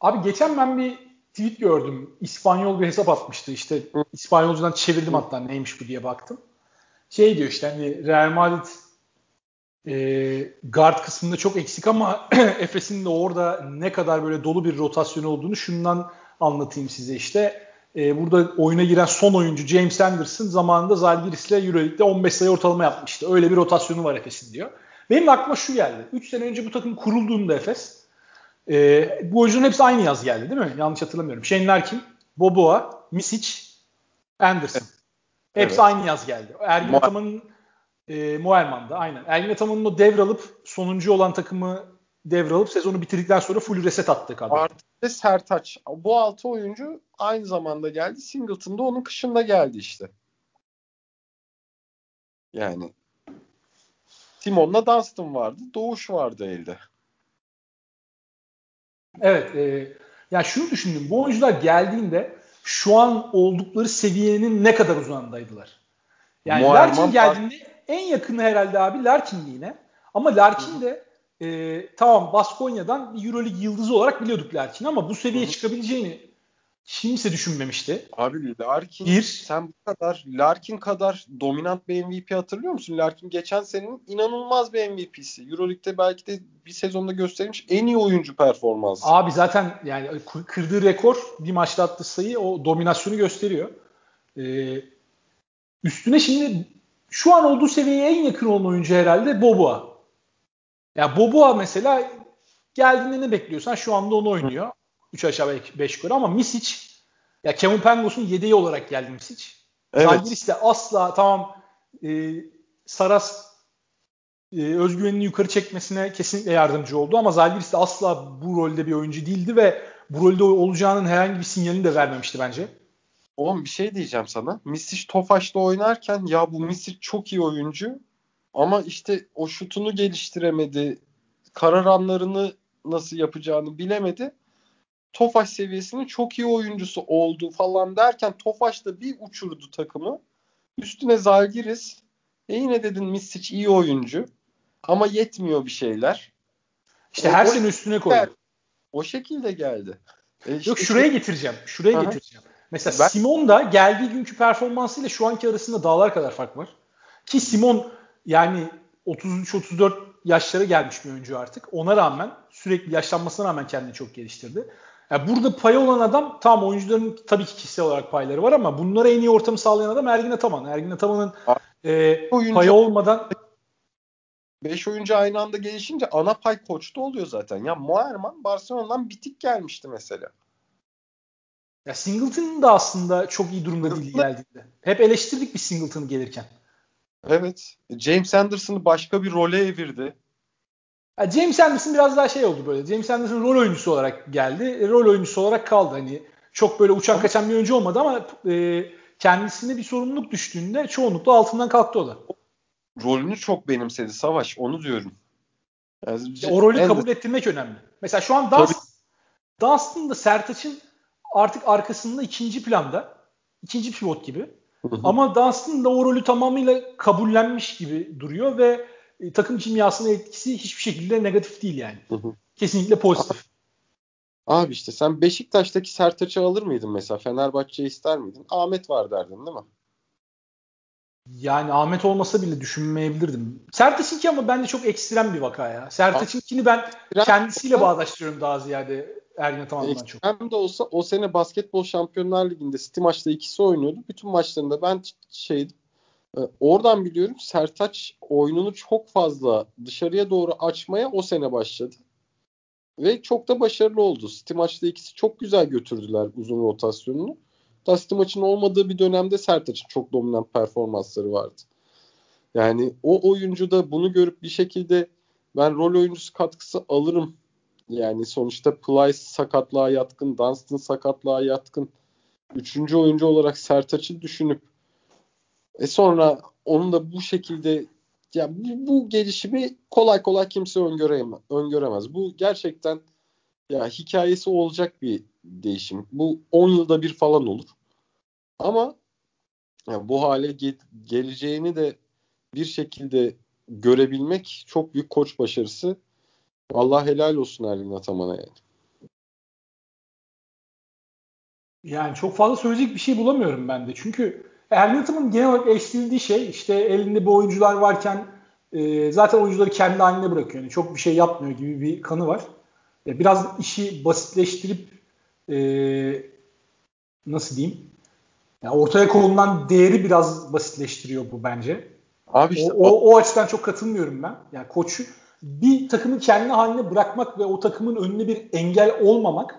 Abi geçen ben bir tweet gördüm. İspanyol bir hesap atmıştı. İşte Hı. İspanyolcadan çevirdim hatta neymiş bu diye baktım. Şey diyor işte hani Real Madrid e, guard kısmında çok eksik ama Efes'in de orada ne kadar böyle dolu bir rotasyon olduğunu şundan anlatayım size işte. E, burada oyuna giren son oyuncu James Anderson zamanında Zalgiris'le Euroleague'de 15 sayı ortalama yapmıştı. Öyle bir rotasyonu var Efes'in diyor. Benim aklıma şu geldi. 3 sene önce bu takım kurulduğunda Efes e, bu oyuncuların hepsi aynı yaz geldi değil mi? Yanlış hatırlamıyorum. Shane Larkin, Boboa, Misic, Anderson. Hepsi evet. aynı yaz geldi. Ergin Ataman'ın e, Moerman'da aynen. Ergin Ataman'ın o devralıp sonuncu olan takımı devralıp sezonu bitirdikten sonra full reset attık kadro. Artı Sertaç. Bu altı oyuncu aynı zamanda geldi. Singleton'da onun kışında geldi işte. Yani Timon'la Dunstan vardı. Doğuş vardı elde. Evet. E, ya şunu düşündüm. Bu oyuncular geldiğinde şu an oldukları seviyenin ne kadar uzağındaydılar. Yani Muharman Larkin geldiğinde en yakını herhalde abi Larkin'di yine. Ama Larkin de e, tamam Baskonya'dan bir Euroleague yıldızı olarak biliyorduk Larkin ama bu seviyeye çıkabileceğini kimse düşünmemişti. Abi Larkin bir, sen bu kadar Larkin kadar dominant bir MVP hatırlıyor musun? Larkin geçen senenin inanılmaz bir MVP'si. Euroleague'de belki de bir sezonda göstermiş en iyi oyuncu performansı. Abi zaten yani kırdığı rekor bir maçta attığı sayı o dominasyonu gösteriyor. Ee, üstüne şimdi şu an olduğu seviyeye en yakın olan oyuncu herhalde Boboa. Ya Boboa mesela geldiğinde ne bekliyorsan şu anda onu oynuyor. 3 aşağı 5 yukarı ama Misic ya Kevin Pangos'un yedeği olarak geldi Misic. Evet. Zalgiris de asla tamam e, Saras e, özgüvenini yukarı çekmesine kesinlikle yardımcı oldu ama Zalgiris de asla bu rolde bir oyuncu değildi ve bu rolde olacağının herhangi bir sinyalini de vermemişti bence. Oğlum bir şey diyeceğim sana. Misic Tofaş'ta oynarken ya bu Misic çok iyi oyuncu ama işte o şutunu geliştiremedi. Karar anlarını nasıl yapacağını bilemedi. Tofaş seviyesinin çok iyi oyuncusu oldu falan derken Tofaş da bir uçurdu takımı. Üstüne Zalgiris. E yine dedin Misic iyi oyuncu. Ama yetmiyor bir şeyler. İşte o, her sene üstüne koydu. O şekilde geldi. E işte, Yok şuraya getireceğim. Şuraya Aha. getireceğim. Mesela ben... Simon da geldiği günkü performansıyla şu anki arasında dağlar kadar fark var. Ki Simon yani 33-34 yaşlara gelmiş bir oyuncu artık. Ona rağmen sürekli yaşlanmasına rağmen kendini çok geliştirdi. Yani burada payı olan adam tam oyuncuların tabii ki kişisel olarak payları var ama bunlara en iyi ortamı sağlayan adam Ergin Ataman. Ergin Ataman'ın e, oyuncu, payı olmadan 5 oyuncu aynı anda gelişince ana pay koçta oluyor zaten. Ya Muerman Barcelona'dan bitik gelmişti mesela. Ya Singleton da aslında çok iyi durumda değil geldiğinde. Hep eleştirdik bir Singleton'ı gelirken. Evet. James Anderson'ı başka bir role evirdi. Yani James Anderson biraz daha şey oldu böyle. James Anderson rol oyuncusu olarak geldi. E, rol oyuncusu olarak kaldı. Hani çok böyle uçan kaçan bir oyuncu olmadı ama e, kendisine bir sorumluluk düştüğünde çoğunlukla altından kalktı o da. Rolünü çok benimsedi Savaş. Onu diyorum. Yani, işte o rolü kabul ettirmek önemli. Mesela şu an Dust, Dustin da Sertaç'ın artık arkasında ikinci planda. ikinci pivot gibi. Ama Dunstan da o rolü tamamıyla kabullenmiş gibi duruyor ve e, takım kimyasına etkisi hiçbir şekilde negatif değil yani. Kesinlikle pozitif. Abi işte sen Beşiktaş'taki Sertaç'ı alır mıydın mesela? Fenerbahçe'yi ister miydin? Ahmet var derdin değil mi? Yani Ahmet olmasa bile düşünmeyebilirdim. Sertaç'ınki ama bence çok ekstrem bir vaka ya. Sertaç'ınkini ben kendisiyle bağdaştırıyorum daha ziyade Ergin Ataman'dan çok. Hem de olsa o sene basketbol şampiyonlar liginde City maçta ikisi oynuyordu. Bütün maçlarında ben şeydim. E, oradan biliyorum Sertaç oyununu çok fazla dışarıya doğru açmaya o sene başladı. Ve çok da başarılı oldu. City maçta ikisi çok güzel götürdüler uzun rotasyonunu. Da City maçın olmadığı bir dönemde Sertaç'ın çok dominant performansları vardı. Yani o oyuncu da bunu görüp bir şekilde ben rol oyuncusu katkısı alırım yani sonuçta Plyce sakatlığa yatkın, Dunstan sakatlığa yatkın. Üçüncü oyuncu olarak Sertaç'ı düşünüp e sonra onu da bu şekilde ya bu, bu gelişimi kolay kolay kimse öngöremez. Bu gerçekten ya hikayesi olacak bir değişim. Bu 10 yılda bir falan olur. Ama ya bu hale ge- geleceğini de bir şekilde görebilmek çok büyük koç başarısı. Vallahi helal olsun Ergin Ataman'a yani. Yani çok fazla söyleyecek bir şey bulamıyorum ben de. Çünkü Ergin Ataman'ın genel olarak eleştirildiği şey işte elinde bu oyuncular varken e, zaten oyuncuları kendi haline bırakıyor. Yani çok bir şey yapmıyor gibi bir kanı var. Biraz işi basitleştirip e, nasıl diyeyim? Yani ortaya konulan değeri biraz basitleştiriyor bu bence. Abi işte o, o, o açıdan çok katılmıyorum ben. Yani koçu bir takımı kendi haline bırakmak ve o takımın önüne bir engel olmamak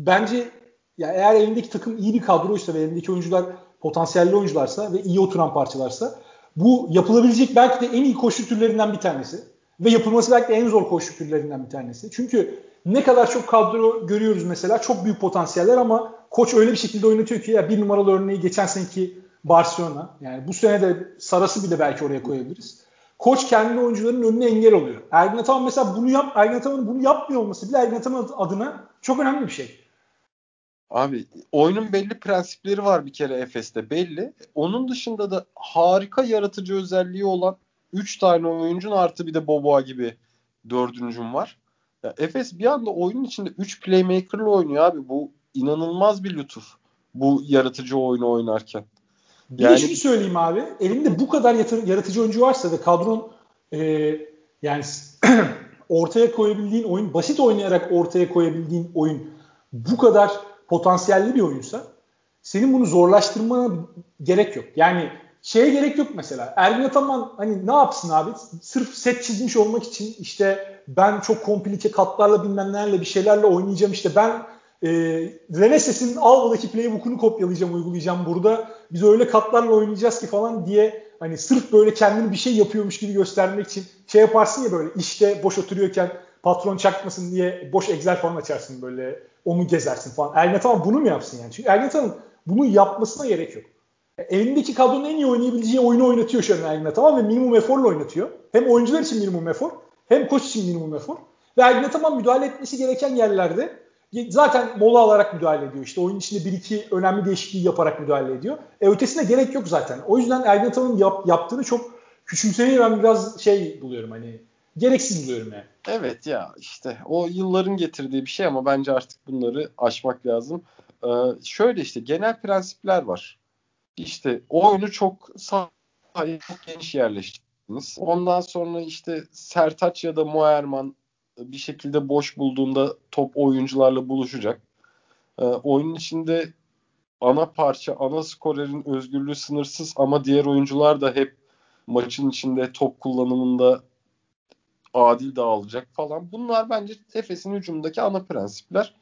bence ya eğer elindeki takım iyi bir kadroysa ve elindeki oyuncular potansiyelli oyuncularsa ve iyi oturan parçalarsa bu yapılabilecek belki de en iyi koşu türlerinden bir tanesi. Ve yapılması belki de en zor koşu türlerinden bir tanesi. Çünkü ne kadar çok kadro görüyoruz mesela çok büyük potansiyeller ama koç öyle bir şekilde oynatıyor ki ya bir numaralı örneği geçen seneki Barcelona. Yani bu sene de Saras'ı bile belki oraya koyabiliriz koç kendi oyuncuların önüne engel oluyor. Ergin Ataman mesela bunu yap, Ergin Ataman'ın bunu yapmıyor olması bile Ergin Ataman adına çok önemli bir şey. Abi oyunun belli prensipleri var bir kere Efes'te belli. Onun dışında da harika yaratıcı özelliği olan 3 tane oyuncun artı bir de Boboa gibi dördüncüm var. Ya Efes bir anda oyunun içinde 3 playmaker'la oynuyor abi. Bu inanılmaz bir lütuf. Bu yaratıcı oyunu oynarken. Bir yani... şunu söyleyeyim abi. Elinde bu kadar yaratıcı oyuncu varsa ve kadron e, yani ortaya koyabildiğin oyun, basit oynayarak ortaya koyabildiğin oyun bu kadar potansiyelli bir oyunsa senin bunu zorlaştırmana gerek yok. Yani şeye gerek yok mesela. Ergin Ataman hani ne yapsın abi? Sırf set çizmiş olmak için işte ben çok komplike katlarla bilmem nelerle bir şeylerle oynayacağım işte ben e, Reneses'in Alva'daki playbook'unu kopyalayacağım, uygulayacağım burada. Biz öyle katlarla oynayacağız ki falan diye hani sırf böyle kendini bir şey yapıyormuş gibi göstermek için şey yaparsın ya böyle işte boş oturuyorken patron çakmasın diye boş Excel falan açarsın böyle onu gezersin falan. Ernet Hanım bunu mu yapsın yani? Çünkü Ernet Hanım bunu yapmasına gerek yok. E, elindeki kadronun en iyi oynayabileceği oyunu oynatıyor Ergin Ataman ve minimum eforla oynatıyor. Hem oyuncular için minimum efor hem koç için minimum efor. Ve Ergin Ataman müdahale etmesi gereken yerlerde zaten mola alarak müdahale ediyor. İşte oyun içinde bir iki önemli değişikliği yaparak müdahale ediyor. E ötesine gerek yok zaten. O yüzden Ergin Ataman'ın yap, yaptığını çok küçümsemeyi ben biraz şey buluyorum hani gereksiz buluyorum yani. Evet ya işte o yılların getirdiği bir şey ama bence artık bunları aşmak lazım. Ee, şöyle işte genel prensipler var. İşte oyunu çok sahaya çok geniş yerleştirdiniz. Ondan sonra işte Sertaç ya da Moerman bir şekilde boş bulduğunda top oyuncularla buluşacak. E, oyunun içinde ana parça, ana skorerin özgürlüğü sınırsız ama diğer oyuncular da hep maçın içinde top kullanımında adil dağılacak falan. Bunlar bence Efes'in hücumundaki ana prensipler.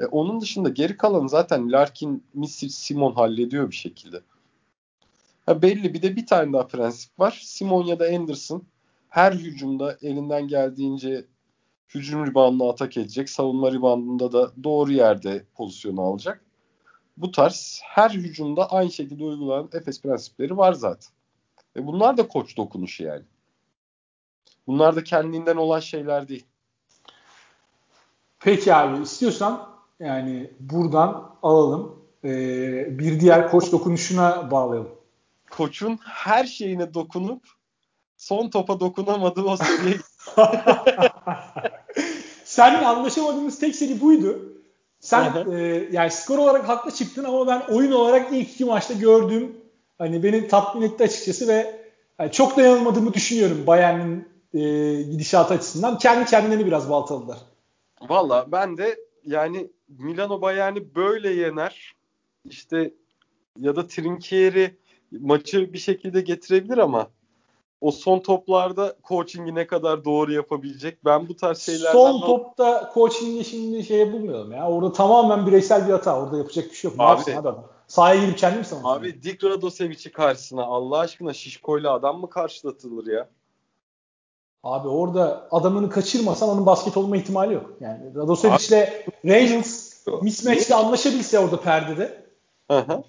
E, onun dışında geri kalanı zaten Larkin, Misic, Simon hallediyor bir şekilde. Ha, belli bir de bir tane daha prensip var. Simon ya da Anderson her hücumda elinden geldiğince hücum ribandına atak edecek. Savunma ribandında da doğru yerde pozisyonu alacak. Bu tarz her hücumda aynı şekilde uygulanan Efes prensipleri var zaten. Ve bunlar da koç dokunuşu yani. Bunlar da kendinden olan şeyler değil. Peki abi istiyorsan yani buradan alalım. Ee, bir diğer koç dokunuşuna bağlayalım. Koçun her şeyine dokunup son topa dokunamadığı o seviyeye Seninle anlaşamadığımız tek seri buydu. Sen e, yani skor olarak haklı çıktın ama ben oyun olarak ilk iki maçta gördüğüm hani beni tatmin etti açıkçası ve yani çok dayanılmadığımı düşünüyorum Bayern'in e, gidişatı açısından. Kendi kendilerini biraz baltaladılar. Valla ben de yani Milano Bayern'i böyle yener. İşte ya da Trinkieri maçı bir şekilde getirebilir ama o son toplarda coaching'i ne kadar doğru yapabilecek? Ben bu tarz şeylerden... Son topta coaching'i şimdi şeye bulmayalım ya. Orada tamamen bireysel bir hata. Orada yapacak bir şey yok. Ne abi, adam? Sahaya girip kendim mi Abi Dick Radosevic'i karşısına Allah aşkına şişkoyla adam mı karşılatılır ya? Abi orada adamını kaçırmasan onun basket olma ihtimali yok. Yani Radosevic'le Reynolds mismatch'le anlaşabilse orada perdede. Hı hı.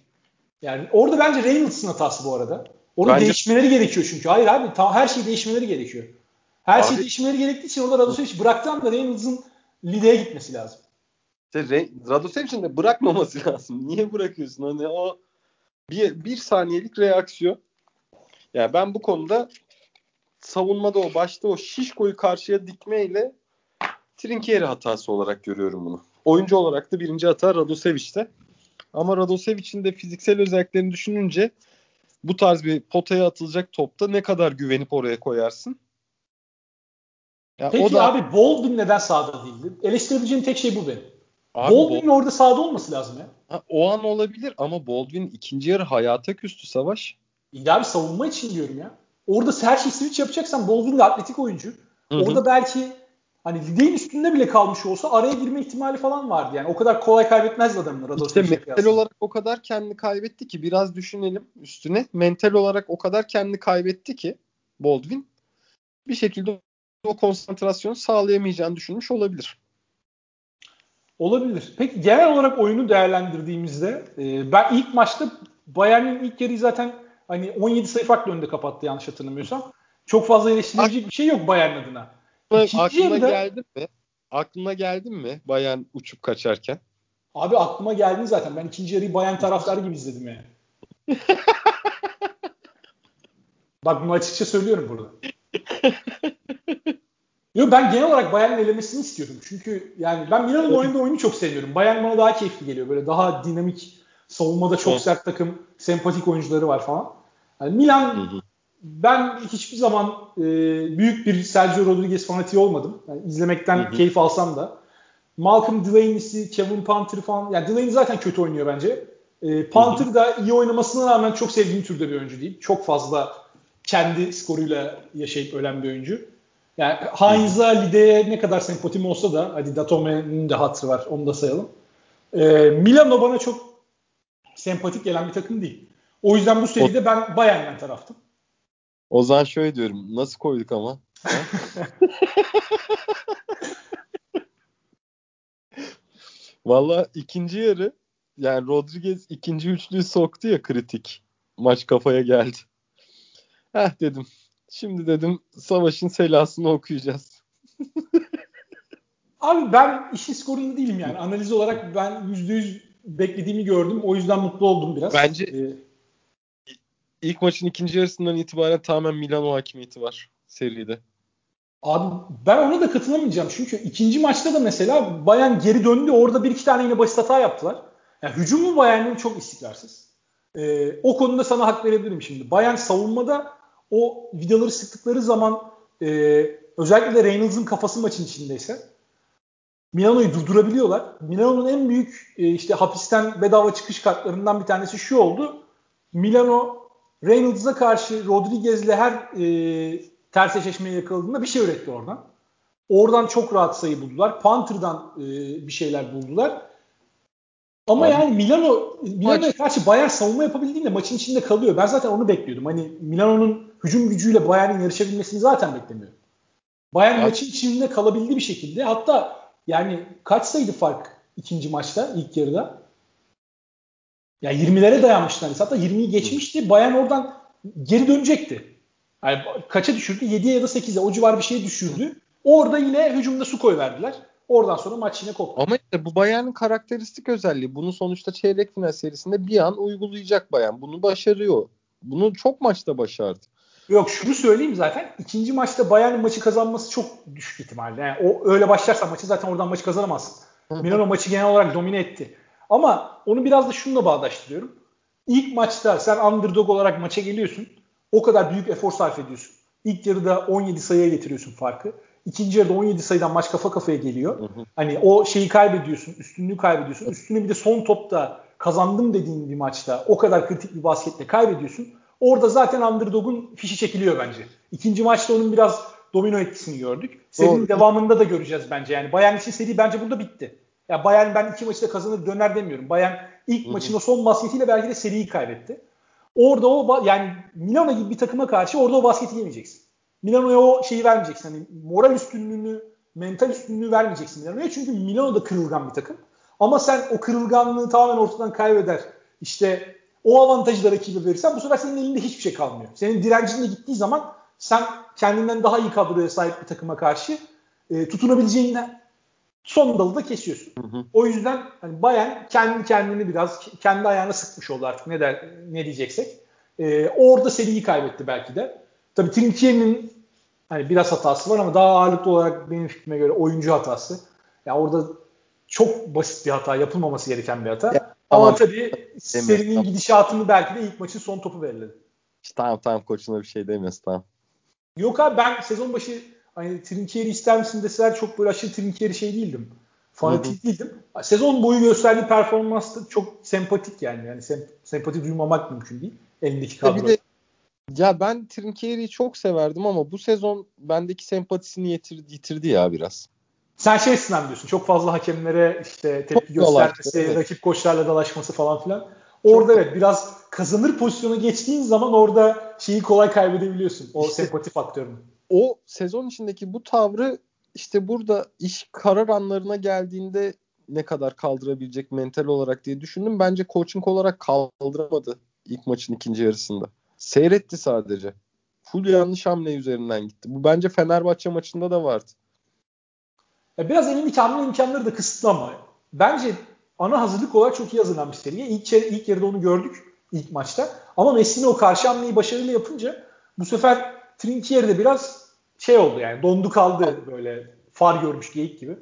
Yani orada bence Reynolds'ın hatası bu arada. Onun Bence... değişmeleri gerekiyor çünkü. Hayır abi ta, her şey değişmeleri gerekiyor. Her şey abi... şey değişmeleri gerektiği için orada Radosevic bıraktığı anda Reynolds'ın lideye gitmesi lazım. İşte Radosevic'in de bırakmaması lazım. Niye bırakıyorsun? Hani o bir, bir saniyelik reaksiyon. Yani ben bu konuda savunmada o başta o şişkoyu karşıya dikmeyle Trinkieri hatası olarak görüyorum bunu. Oyuncu olarak da birinci hata Radosevic'te. Ama Radosevic'in de fiziksel özelliklerini düşününce bu tarz bir potaya atılacak topta ne kadar güvenip oraya koyarsın? Ya Peki o da... abi Baldwin neden sahada değildi? Eleştirebileceğim tek şey bu benim. Abi Baldwin Bol... orada sahada olması lazım ya. Ha, o an olabilir ama Baldwin ikinci yarı hayata küstü savaş. İyi abi savunma için diyorum ya. Orada her şey switch yapacaksan Baldwin de atletik oyuncu. Hı-hı. Orada belki hani lideğin üstünde bile kalmış olsa araya girme ihtimali falan vardı. Yani o kadar kolay kaybetmez adamın İşte mental olarak o kadar kendini kaybetti ki biraz düşünelim üstüne. Mental olarak o kadar kendini kaybetti ki Baldwin bir şekilde o konsantrasyonu sağlayamayacağını düşünmüş olabilir. Olabilir. Peki genel olarak oyunu değerlendirdiğimizde e, ben ilk maçta Bayern'in ilk yarıyı zaten hani 17 sayı farklı önde kapattı yanlış hatırlamıyorsam. Çok fazla eleştirilecek bir şey yok Bayern adına. Aklına yarıda, geldi mi? Aklına geldi mi Bayern uçup kaçarken? Abi aklıma geldi zaten. Ben ikinci yarıyı Bayern taraftarı gibi izledim yani. Bak bunu açıkça söylüyorum burada. Yo ben genel olarak Bayern'in elemesini istiyorum. Çünkü yani ben Milan'ın oynadığı oyunu çok seviyorum. Bayern bana daha keyifli geliyor. Böyle daha dinamik, savunmada çok sert takım, sempatik oyuncuları var falan. Yani Milan ben hiçbir zaman e, büyük bir Sergio Rodriguez fanatiği olmadım. Yani izlemekten hı hı. keyif alsam da. Malcolm Delaney'si, Kevin Panther falan. Yani Delaney zaten kötü oynuyor bence. E, Panther da iyi oynamasına rağmen çok sevdiğim türde bir oyuncu değil. Çok fazla kendi skoruyla yaşayıp ölen bir oyuncu. Yani Heinz'a, Lide'ye ne kadar sempatim olsa da hadi Datome'nin de hatırı var onu da sayalım. E, Milano bana çok sempatik gelen bir takım değil. O yüzden bu seride ben Bayern'den taraftım. O zaman şöyle diyorum. Nasıl koyduk ama? Valla ikinci yarı yani Rodriguez ikinci üçlüyü soktu ya kritik. Maç kafaya geldi. Heh dedim. Şimdi dedim savaşın selasını okuyacağız. Abi ben işin skorunda değilim yani. Analiz olarak ben %100 beklediğimi gördüm. O yüzden mutlu oldum biraz. Bence ee, ilk maçın ikinci yarısından itibaren tamamen Milano hakimiyeti var seride. Abi ben ona da katılamayacağım. Çünkü ikinci maçta da mesela Bayern geri döndü. Orada bir iki tane yine basit hata yaptılar. Yani hücumu Bayern'in çok istikrarsız. Ee, o konuda sana hak verebilirim şimdi. Bayern savunmada o vidaları sıktıkları zaman e, özellikle de Reynolds'ın kafası maçın içindeyse Milano'yu durdurabiliyorlar. Milano'nun en büyük e, işte hapisten bedava çıkış kartlarından bir tanesi şu oldu. Milano Reynolds'a karşı Rodriguez'le her e, ters eşleşmeye yakaladığında bir şey üretti oradan. Oradan çok rahat sayı buldular. Panther'dan e, bir şeyler buldular. Ama Abi, yani Milano Milano'ya karşı Bayern savunma yapabildiğinde maçın içinde kalıyor. Ben zaten onu bekliyordum. Hani Milano'nun hücum gücüyle Bayern'in yarışabilmesini zaten beklemiyorum. Bayern ya. maçın içinde kalabildi bir şekilde. Hatta yani kaç sayıydı fark ikinci maçta ilk yarıda? Ya 20'lere dayanmıştı neredeyse. Hatta 20'yi geçmişti. Bayern oradan geri dönecekti. Yani kaça düşürdü? 7'ye ya da 8'e o civar bir şeye düşürdü. Orada yine hücumda su koyverdiler. Oradan sonra maç yine koptu. Ama işte bu Bayern'in karakteristik özelliği. Bunu sonuçta çeyrek final serisinde bir an uygulayacak Bayern. Bunu başarıyor. Bunu çok maçta başardı. Yok şunu söyleyeyim zaten. ikinci maçta Bayern'in maçı kazanması çok düşük ihtimalle. Yani o öyle başlarsa maçı zaten oradan maçı kazanamazsın. Milano maçı genel olarak domine etti. Ama onu biraz da şununla bağdaştırıyorum. İlk maçta sen underdog olarak maça geliyorsun. O kadar büyük efor sarf ediyorsun. İlk yarıda 17 sayıya getiriyorsun farkı. İkinci yarıda 17 sayıdan maç kafa kafaya geliyor. Hı hı. Hani o şeyi kaybediyorsun, üstünlüğü kaybediyorsun. Üstüne bir de son topta kazandım dediğin bir maçta o kadar kritik bir basketle kaybediyorsun. Orada zaten underdog'un fişi çekiliyor bence. İkinci maçta onun biraz domino etkisini gördük. Serinin Doğru. devamında da göreceğiz bence. Yani Bayern için seri bence burada bitti. Ya Bayern ben iki maçı da kazanır döner demiyorum. Bayern ilk Hı-hı. maçın o son basketiyle belki de seriyi kaybetti. Orada o yani Milano gibi bir takıma karşı orada o basketi yemeyeceksin. Milano'ya o şeyi vermeyeceksin. Hani moral üstünlüğünü, mental üstünlüğü vermeyeceksin Milano'ya. Çünkü Milano da kırılgan bir takım. Ama sen o kırılganlığı tamamen ortadan kaybeder. İşte o avantajı da rakibe verirsen bu sefer senin elinde hiçbir şey kalmıyor. Senin direncin de gittiği zaman sen kendinden daha iyi kadroya sahip bir takıma karşı e, tutunabileceğinden son dalı da kesiyorsun. Hı hı. O yüzden hani Bayern kendi kendini biraz kendi ayağına sıkmış oldu artık ne der ne diyeceksek. E, orada seriyi kaybetti belki de. Tabii Trinkier'in hani biraz hatası var ama daha ağırlıklı olarak benim fikrime göre oyuncu hatası. Yani orada çok basit bir hata, yapılmaması gereken bir hata. Ya, ama tamam. tabii serinin gidişatını belki de ilk maçın son topu belirledi. Tamam tamam koçuna bir şey demiyorsun tamam. Yok abi ben sezon başı hani Trinkieri ister misin deseler çok böyle aşırı Trinkieri şey değildim. Fanatik değildim. Sezon boyu gösterdiği performans da çok sempatik yani. Yani sem- sempati duymamak mümkün değil. Elindeki kadro. Bir de ya ben Trinkieri'yi çok severdim ama bu sezon bendeki sempatisini yitirdi, yitirdi ya biraz. Sen şey sınav diyorsun. Çok fazla hakemlere işte tepki çok göstermesi, evet. rakip koçlarla dalaşması falan filan. Orada çok evet biraz kazanır pozisyona geçtiğin zaman orada şeyi kolay kaybedebiliyorsun. O işte, sempati faktörünü. O sezon içindeki bu tavrı işte burada iş karar anlarına geldiğinde ne kadar kaldırabilecek mental olarak diye düşündüm. Bence coaching olarak kaldıramadı ilk maçın ikinci yarısında. Seyretti sadece. Full yanlış hamle üzerinden gitti. Bu bence Fenerbahçe maçında da vardı. Biraz elindeki hamle imkanları da kısıtlı ama bence ana hazırlık olarak çok iyi hazırlanmış seriye. İlk, ilk yarıda onu gördük ilk maçta. Ama Messi'nin o karşı hamleyi başarılı yapınca bu sefer Trinkieri de biraz şey oldu yani dondu kaldı böyle far görmüş geyik gibi.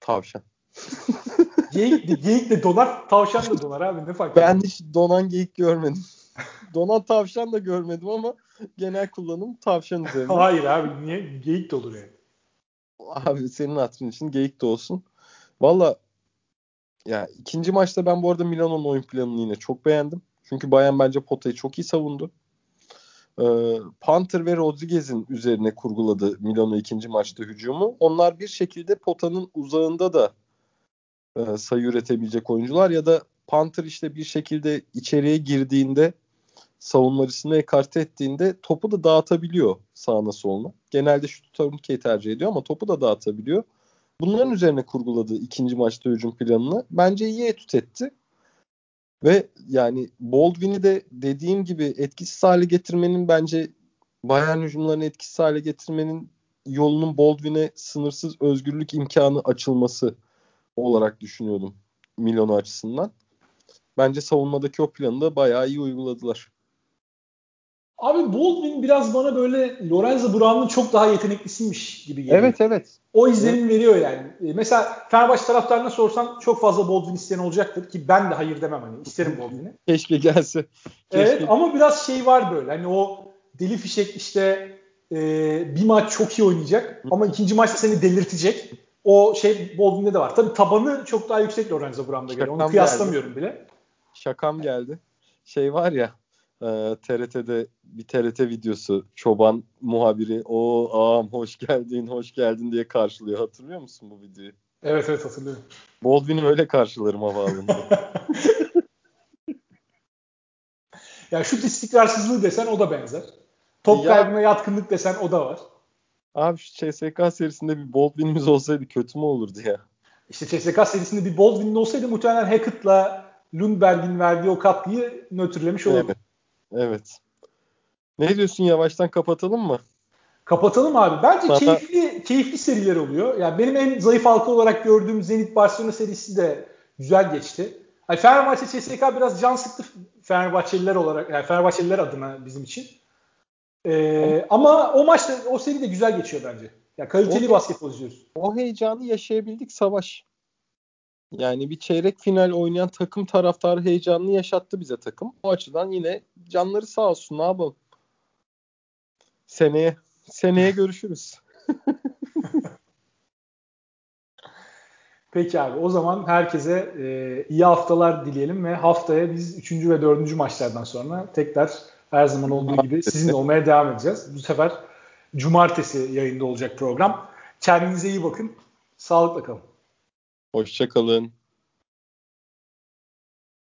Tavşan. geyik, de, geyik de donar, tavşan da donar abi ne fark Ben hiç donan geyik görmedim. donan tavşan da görmedim ama genel kullanım tavşan üzerine. Hayır abi niye? Geyik de olur yani. Abi senin hatırın için geyik de olsun. Valla ya ikinci maçta ben bu arada Milano'nun oyun planını yine çok beğendim. Çünkü Bayern bence potayı çok iyi savundu. Ee, Panther ve Rodriguez'in üzerine kurguladı Milano ikinci maçta hücumu. Onlar bir şekilde potanın uzağında da e, sayı üretebilecek oyuncular ya da Panther işte bir şekilde içeriye girdiğinde savunmacısını ekarte ettiğinde topu da dağıtabiliyor sağına soluna. Genelde şu turnikeyi tercih ediyor ama topu da dağıtabiliyor. Bunların üzerine kurguladığı ikinci maçta hücum planını bence iyi etüt etti. Ve yani Baldwin'i de dediğim gibi etkisiz hale getirmenin bence Bayern hücumlarını etkisiz hale getirmenin yolunun Baldwin'e sınırsız özgürlük imkanı açılması olarak düşünüyordum Milano açısından. Bence savunmadaki o planı da bayağı iyi uyguladılar. Abi Baldwin biraz bana böyle Lorenzo Brown'un çok daha yeteneklisiymiş gibi geliyor. Evet evet. O izlenim evet. veriyor yani. E, mesela Fenerbahçe taraftarına sorsan çok fazla Baldwin isteyen olacaktır ki ben de hayır demem hani isterim Baldwin'i. Keşke gelse. Keşke. Evet ama biraz şey var böyle hani o deli fişek işte e, bir maç çok iyi oynayacak ama ikinci maçta seni delirtecek. O şey Baldwin'de de var. Tabii tabanı çok daha yüksek Lorenzo Brown'da göre. Onu kıyaslamıyorum geldi. bile. Şakam geldi. Şey var ya e, TRT'de bir TRT videosu çoban muhabiri o ağam hoş geldin hoş geldin diye karşılıyor. Hatırlıyor musun bu videoyu? Evet evet hatırlıyorum. Baldwin'i öyle karşılarım havaalanında. ya şut istikrarsızlığı desen o da benzer. Top ya, kaybına yatkınlık desen o da var. Abi şu CSK serisinde bir bold win'imiz olsaydı kötü mü olurdu ya? İşte CSK serisinde bir bold win olsaydı muhtemelen Hackett'la Lundberg'in verdiği o katkıyı nötrlemiş olurdu. Evet. Evet. Ne diyorsun yavaştan kapatalım mı? Kapatalım abi. Bence keyifli keyifli seriler oluyor. Yani benim en zayıf halka olarak gördüğüm Zenit Barcelona serisi de güzel geçti. Yani Fenerbahçe CSK biraz can sıktı Fenerbahçeliler olarak yani Fenerbahçeliler adına bizim için. Ee, ama o maçta o seri de güzel geçiyor bence. Ya kaliteli o, basketbol izliyoruz. O heyecanı yaşayabildik savaş. Yani bir çeyrek final oynayan takım taraftarı heyecanını yaşattı bize takım. O açıdan yine canları sağ olsun ne yapalım. Seneye seneye görüşürüz. Peki abi o zaman herkese e, iyi haftalar dileyelim ve haftaya biz 3. ve 4. maçlardan sonra tekrar her zaman olduğu gibi sizinle olmaya devam edeceğiz. Bu sefer cumartesi yayında olacak program. Kendinize iyi bakın. Sağlıkla kalın. Hoşçakalın.